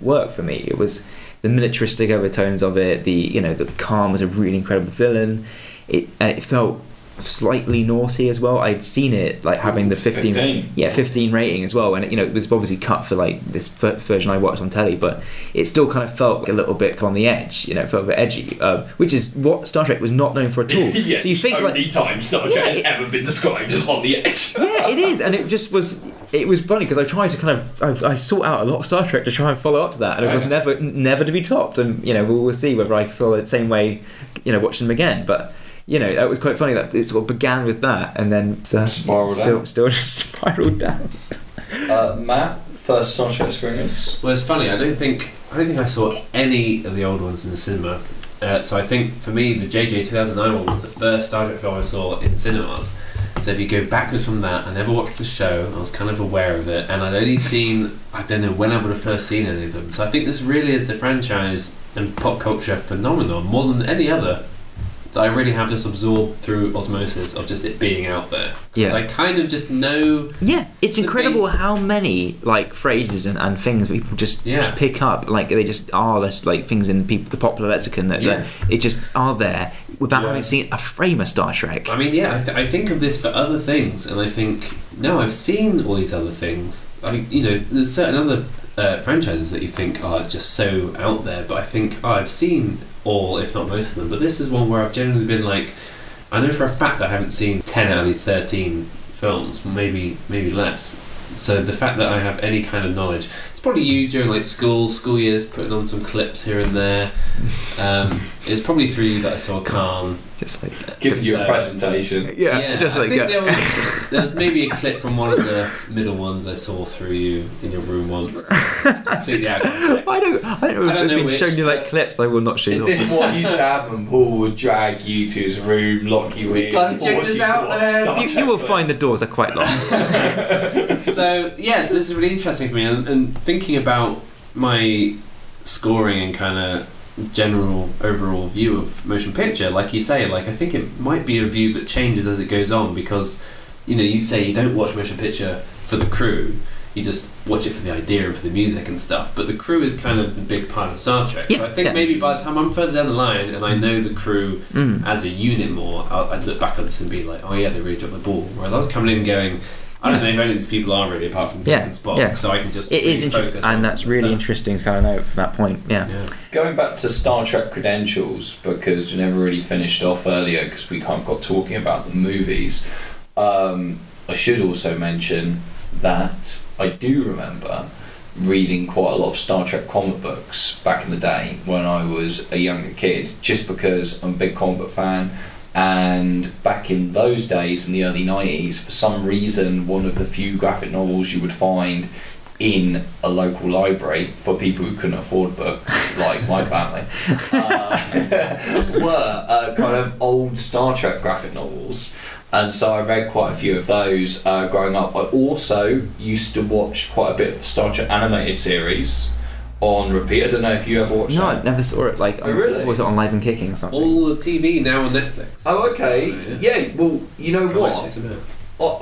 worked for me. It was the militaristic overtones of it. The you know, the Khan was a really incredible villain. It and it felt slightly naughty as well. I'd seen it like having the 15, 15. yeah 15 rating as well and you know it was obviously cut for like this f- version I watched on telly but it still kind of felt like a little bit on the edge you know it felt a bit edgy um, which is what Star Trek was not known for at all yeah, so you think the only like time Star Trek Yeah, has it- ever been described as on the edge. yeah it is and it just was it was funny because I tried to kind of I, I sought out a lot of Star Trek to try and follow up to that and it was never never to be topped and you know we'll, we'll see whether I feel the same way you know watching them again but you know that was quite funny that it sort of began with that and then uh, Spiraled still, down. still just spiraled down Uh, Matt, first Star Trek experience. Well, it's funny. I don't think I don't think I saw any of the old ones in the cinema. Uh, so I think for me, the JJ 2009 one was the first Star Trek film I saw in cinemas. So if you go backwards from that, I never watched the show. I was kind of aware of it, and I'd only seen I don't know when I would have first seen any of them. So I think this really is the franchise and pop culture phenomenon more than any other that I really have just absorbed through osmosis of just it being out there. Yeah. I kind of just know. Yeah, it's incredible basis. how many like phrases and, and things people just, Yeah. just pick up. Like they just are there's like things in people the popular lexicon that, Yeah. that it just are there without Yeah. having seen a frame of Star Trek. I mean, yeah, I, th- I think of this for other things, and I think no, I've seen all these other things. I, mean you know, there's certain other uh, franchises that you think, oh, it's just so out there, but I think, oh, I've seen all, if not most of them. But this is one where I've generally been like, I know for a fact I haven't seen ten out of these thirteen films, maybe maybe less. So the fact that I have any kind of knowledge, it's probably you during like school school years, putting on some clips here and there. Um, it's probably through you that I saw Khan. Just like Give you a presentation. yeah, just I think uh, there was, there was maybe a clip from one of the middle ones I saw through you in your room once. Completely out of context. I don't, I don't know. I if don't I've know been which, shown you like clips. I will not show you. Is this what used to happen? Paul would drag you to his room, lock you in. gotta check force this you out, watch man. Star you, you will find the doors are quite locked. so yes, this is really interesting for me, and, and thinking about my scoring and kind of general overall view of motion picture. Like you say, like I think it might be a view that changes as it goes on because you know you say you don't watch motion picture for the crew. You just watch it for the idea and for the music and stuff. But the crew is kind of the big part of Star Trek. so Yeah, I think yeah. maybe by the time I'm further down the line and I know the crew Mm. as a unit more, I'd look back on this and be like, oh yeah, they really dropped the ball. Whereas I was coming in going, I don't know if any of these people are really apart from Yeah, Kirk and Spock, yeah. so I can just It is really interesting, focus on and that's really stuff. interesting to kind of from that point. Yeah. Yeah. Going back to Star Trek credentials, because we never really finished off earlier because we kind of got talking about the movies. Um, I should also mention that I do remember reading quite a lot of Star Trek comic books back in the day when I was a younger kid, just because I'm a big comic book fan. And back in those days, in the early 90s, for some reason, one of the few graphic novels you would find in a local library for people who couldn't afford books, like my family, uh, were uh, kind of old Star Trek graphic novels. And so I read quite a few of those uh, growing up. I also used to watch quite a bit of the Star Trek animated series on repeat. I don't know if you ever watched it. No, I never saw it. Like, Oh, really? was it on Live and Kicking or something? All the TV now on Netflix. Oh, okay. Yeah, well, you know Can't wait to what? check some out.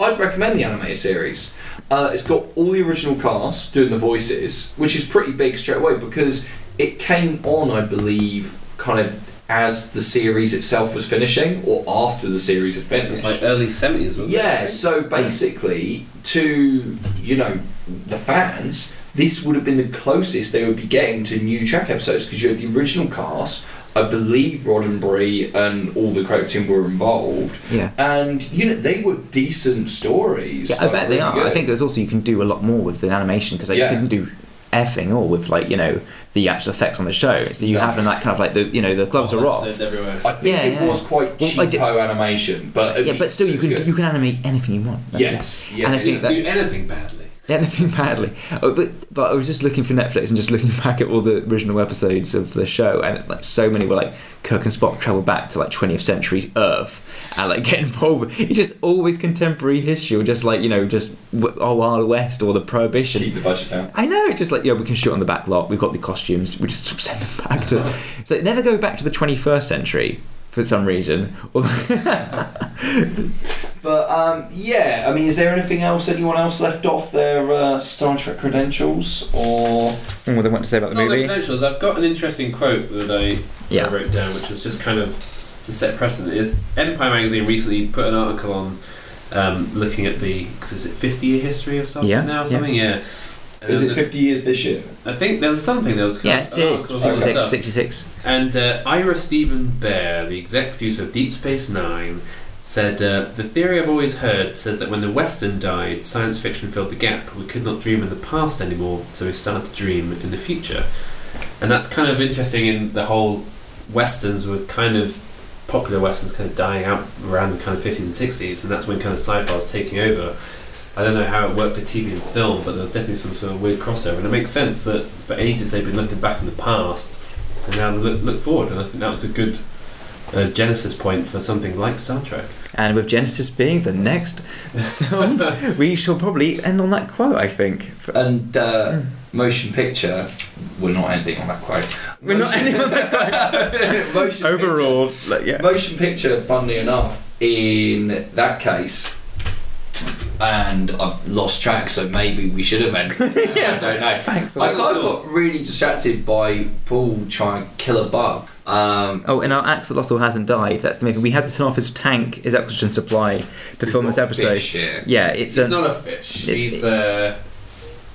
I- I'd recommend the animated series. Uh, it's got all the original cast doing the voices, which is pretty big straight away because it came on, I believe, kind of as the series itself was finishing or after the series had It finished. was like early seventies, wasn't it? yeah, it? so basically, to you know the fans, this would have been the closest they would be getting to new Trek episodes because you had the original cast. I believe Roddenberry and all the creative team were involved, Yeah. and you know they were decent stories. Yeah, I like, bet they really are. I think there's also you can do a lot more with the animation because like, Yeah. you couldn't do effing all with like you know the actual effects on the show. So you No. have them that kind of like the you know the gloves oh, are off. Everywhere. I think Yeah, it yeah. was quite Well, I did- cheapo animation, but it- Yeah, but still you can good. you can animate anything you want. That's it. yes, yeah, And I think is. that's- do anything badly. Anything badly. Oh, but but I was just looking for Netflix and just looking back at all the original episodes of the show, and like so many were like Kirk and Spock travel back to like 20th century Earth and like get involved. It's just always contemporary history, or just like you know just oh Wild West or the Just Prohibition. keep the budget down. I know, it's just like, yeah, we can shoot on the back lot, we've got the costumes, we just send them back to. It's like, never go back to the 21st century for some reason. Or- But um, yeah, I mean, is there anything else anyone else left off their uh, Star Trek credentials or? what they want to say about the Not the movie? credentials. I've got an interesting quote that I, Yeah. I wrote down, which was just kind of to set precedent. Is Empire magazine recently put an article on um, looking at the cause is it fifty year history of Star Trek Yeah, now or something? Yeah. And Is it was 50 years this year? I think there was something. There was Yeah, an it is. article 66, 66. And uh, Ira Steven Behr, the exec producer of Deep Space Nine, said uh, the theory I've always heard says that when the Western died, science fiction filled the gap. We could not dream in the past anymore, so we started to dream in the future. And that's kind of interesting. In the whole westerns were kind of popular westerns kind of dying out around the kind of 50s and 60s, and that's when kind of sci-fi was taking over. I don't know how it worked for TV and film, but there was definitely some sort of weird crossover, and it makes sense that for ages they've been looking back in the past, and now they look, look forward, and I think that was a good uh, genesis point for something like Star Trek. And with Genesis being the next film, we shall probably end on that quote, I think. And uh, motion picture, we're not ending on that quote. We're not Motion- ending on that Motion Overall, like, yeah. picture, motion picture, funnily enough, in that case, and I've lost track, so maybe we should have ended. Yeah. I don't know. Thanks. I kind of got really distracted by Paul trying to kill a bug. Um, Oh, and our axolotl hasn't died. That's the movie. We had to turn off his tank, his oxygen supply, to film this episode. Fish here. Yeah, it's He's a, not a fish. it's- He's uh,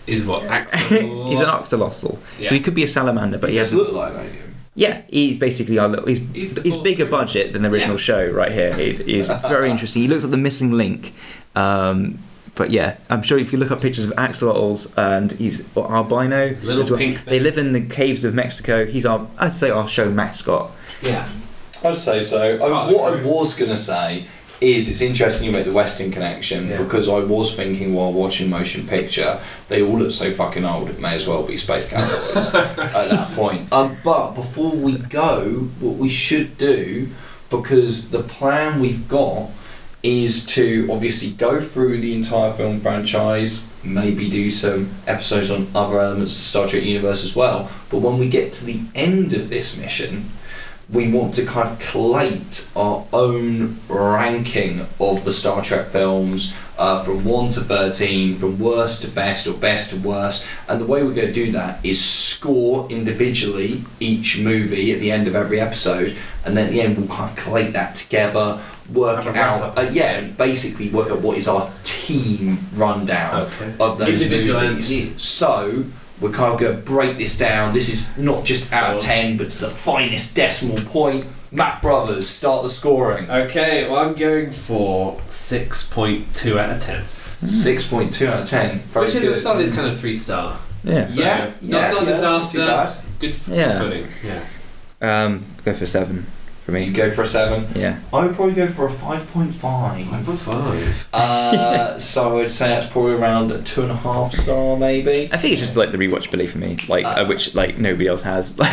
he's what? Axel. he's an axolotl. Yeah. So he could be a salamander, but He he hasn't. look like alien. Yeah, he's basically our little. He's, He's he's bigger budget than the original Yeah. show right here. He, he's very interesting. He looks like the missing link Um, but yeah, I'm sure if you look up pictures of axolotls and he's albino, Little well, pink they live in the caves of Mexico. He's our, I'd say, our show mascot. Yeah. I'd say so. I, of the what I was going to say is it's interesting you make the Western connection Yeah. because I was thinking while watching motion picture, they all look so fucking old, it may as well be Space Cowboys at that point. Um, but before we go, what we should do, because the plan we've got is to obviously go through the entire film franchise, maybe do some episodes on other elements of the Star Trek universe as well. But when we get to the end of this mission, we want to kind of collate our own ranking of the Star Trek films uh, from 1 to 13, from worst to best or best to worst. And the way we're going to do that is score individually each movie at the end of every episode, and then at the end we'll kind of collate that together, work out, uh, yeah, basically work out what is our team rundown Okay. of those Individual movies. So we're kind of going to break this down. This is not just out of ten, but to the finest decimal point. Matt Brothers, start the scoring. Okay, well, I'm going for 6.2 out of 10. Six point two out of ten. Very Which is good. a solid kind of 3 star. Yeah. So, Yeah, not- yeah, not yeah, that's not disaster. Good, f- Yeah. good footing. Yeah. Um, go for seven for You go for a seven. Yeah. I would probably go for a five point five. 5.5. Uh, so I would say that's probably around a two and a half star, maybe. I think it's just like the rewatchability for me, like uh, Uh, which like nobody else has.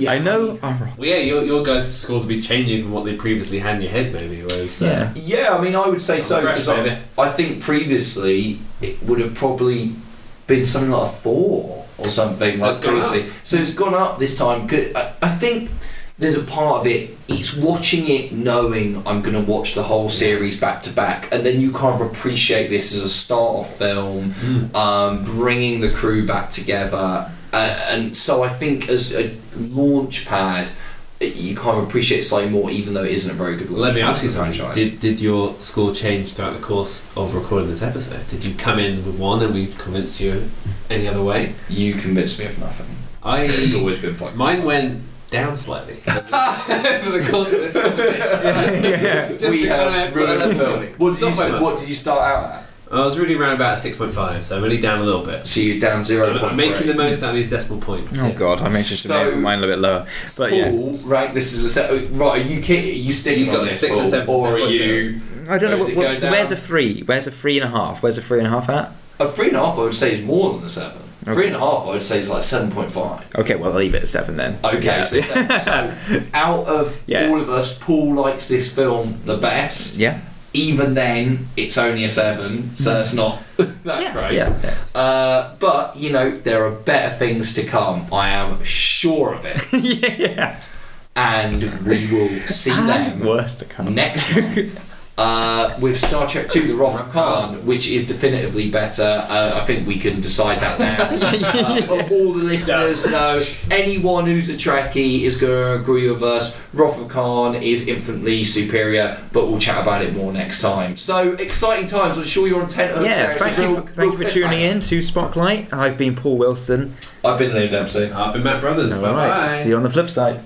Yeah. I know. I'm wrong. Well, yeah, your, your guys' scores will be changing from what they previously had in your head, maybe. Whereas, uh, Yeah. Yeah, I mean, I would say so because I. I think previously it would have probably been something like a four or something So like it's gone up. previously. So it's gone up this time. Good. I, I think there's a part of it. It's watching it, knowing I'm going to watch the whole series back to back, and then you kind of appreciate this as a start-off film, Mm. um, bringing the crew back together, uh, and so I think as a launch pad. You kind of appreciate it slightly more, even though it isn't a very good launch Let me pad ask you something. Did, did your score change throughout the course of recording this episode? Did you come in with one and we convinced you any other way? You convinced me of nothing. It's I always been fun. mine went down slightly over the course of this conversation. Yeah. Just we to have of put a ruined the level film. it. What did, you, Not by s- much. what did you start out at? I was really around about six point five, so I'm only down a little bit. So you're down zero I'm, I'm making the most out of these decimal points. Oh god, I made sure to So- make mine a little bit lower. But yeah, Paul, rank this is a set. oh, Right, are you ki- are you sticking You've on got to this, stick Paul, 7%, or are what's you I don't know Or what, it what, going where's a three? Where's a three and a half? Where's a three and a half at? a three and a half? I would say is more than a seven. Okay. Three and a half, I would say, is like seven point five. Okay, well I'll leave it at seven then. Okay, Yeah. so, so out of Yeah. all of us, Paul likes this film the best. yeah, Even then, it's only a seven, so that's not that yeah, great. yeah, yeah. Uh, but you know there are better things to come. I am sure of it, yeah. and we will see And them worse to come. next month uh, with Star Trek Two: The Wrath of Khan, which is definitively better. Uh, I think we can decide that now. uh, all the listeners know anyone who's a Trekkie is going to agree with us. Wrath of Khan is infinitely superior, but we'll chat about it more next time. So exciting times! I'm sure you're on tent hooks. Yeah, there. It's a thank you, for, thank you for tuning cliffhanger. in to Spotlight. I've been Paul Wilson. I've been Liam Dempsey. I've been Matt Brothers. All Bye bye. right, see you on the flip side.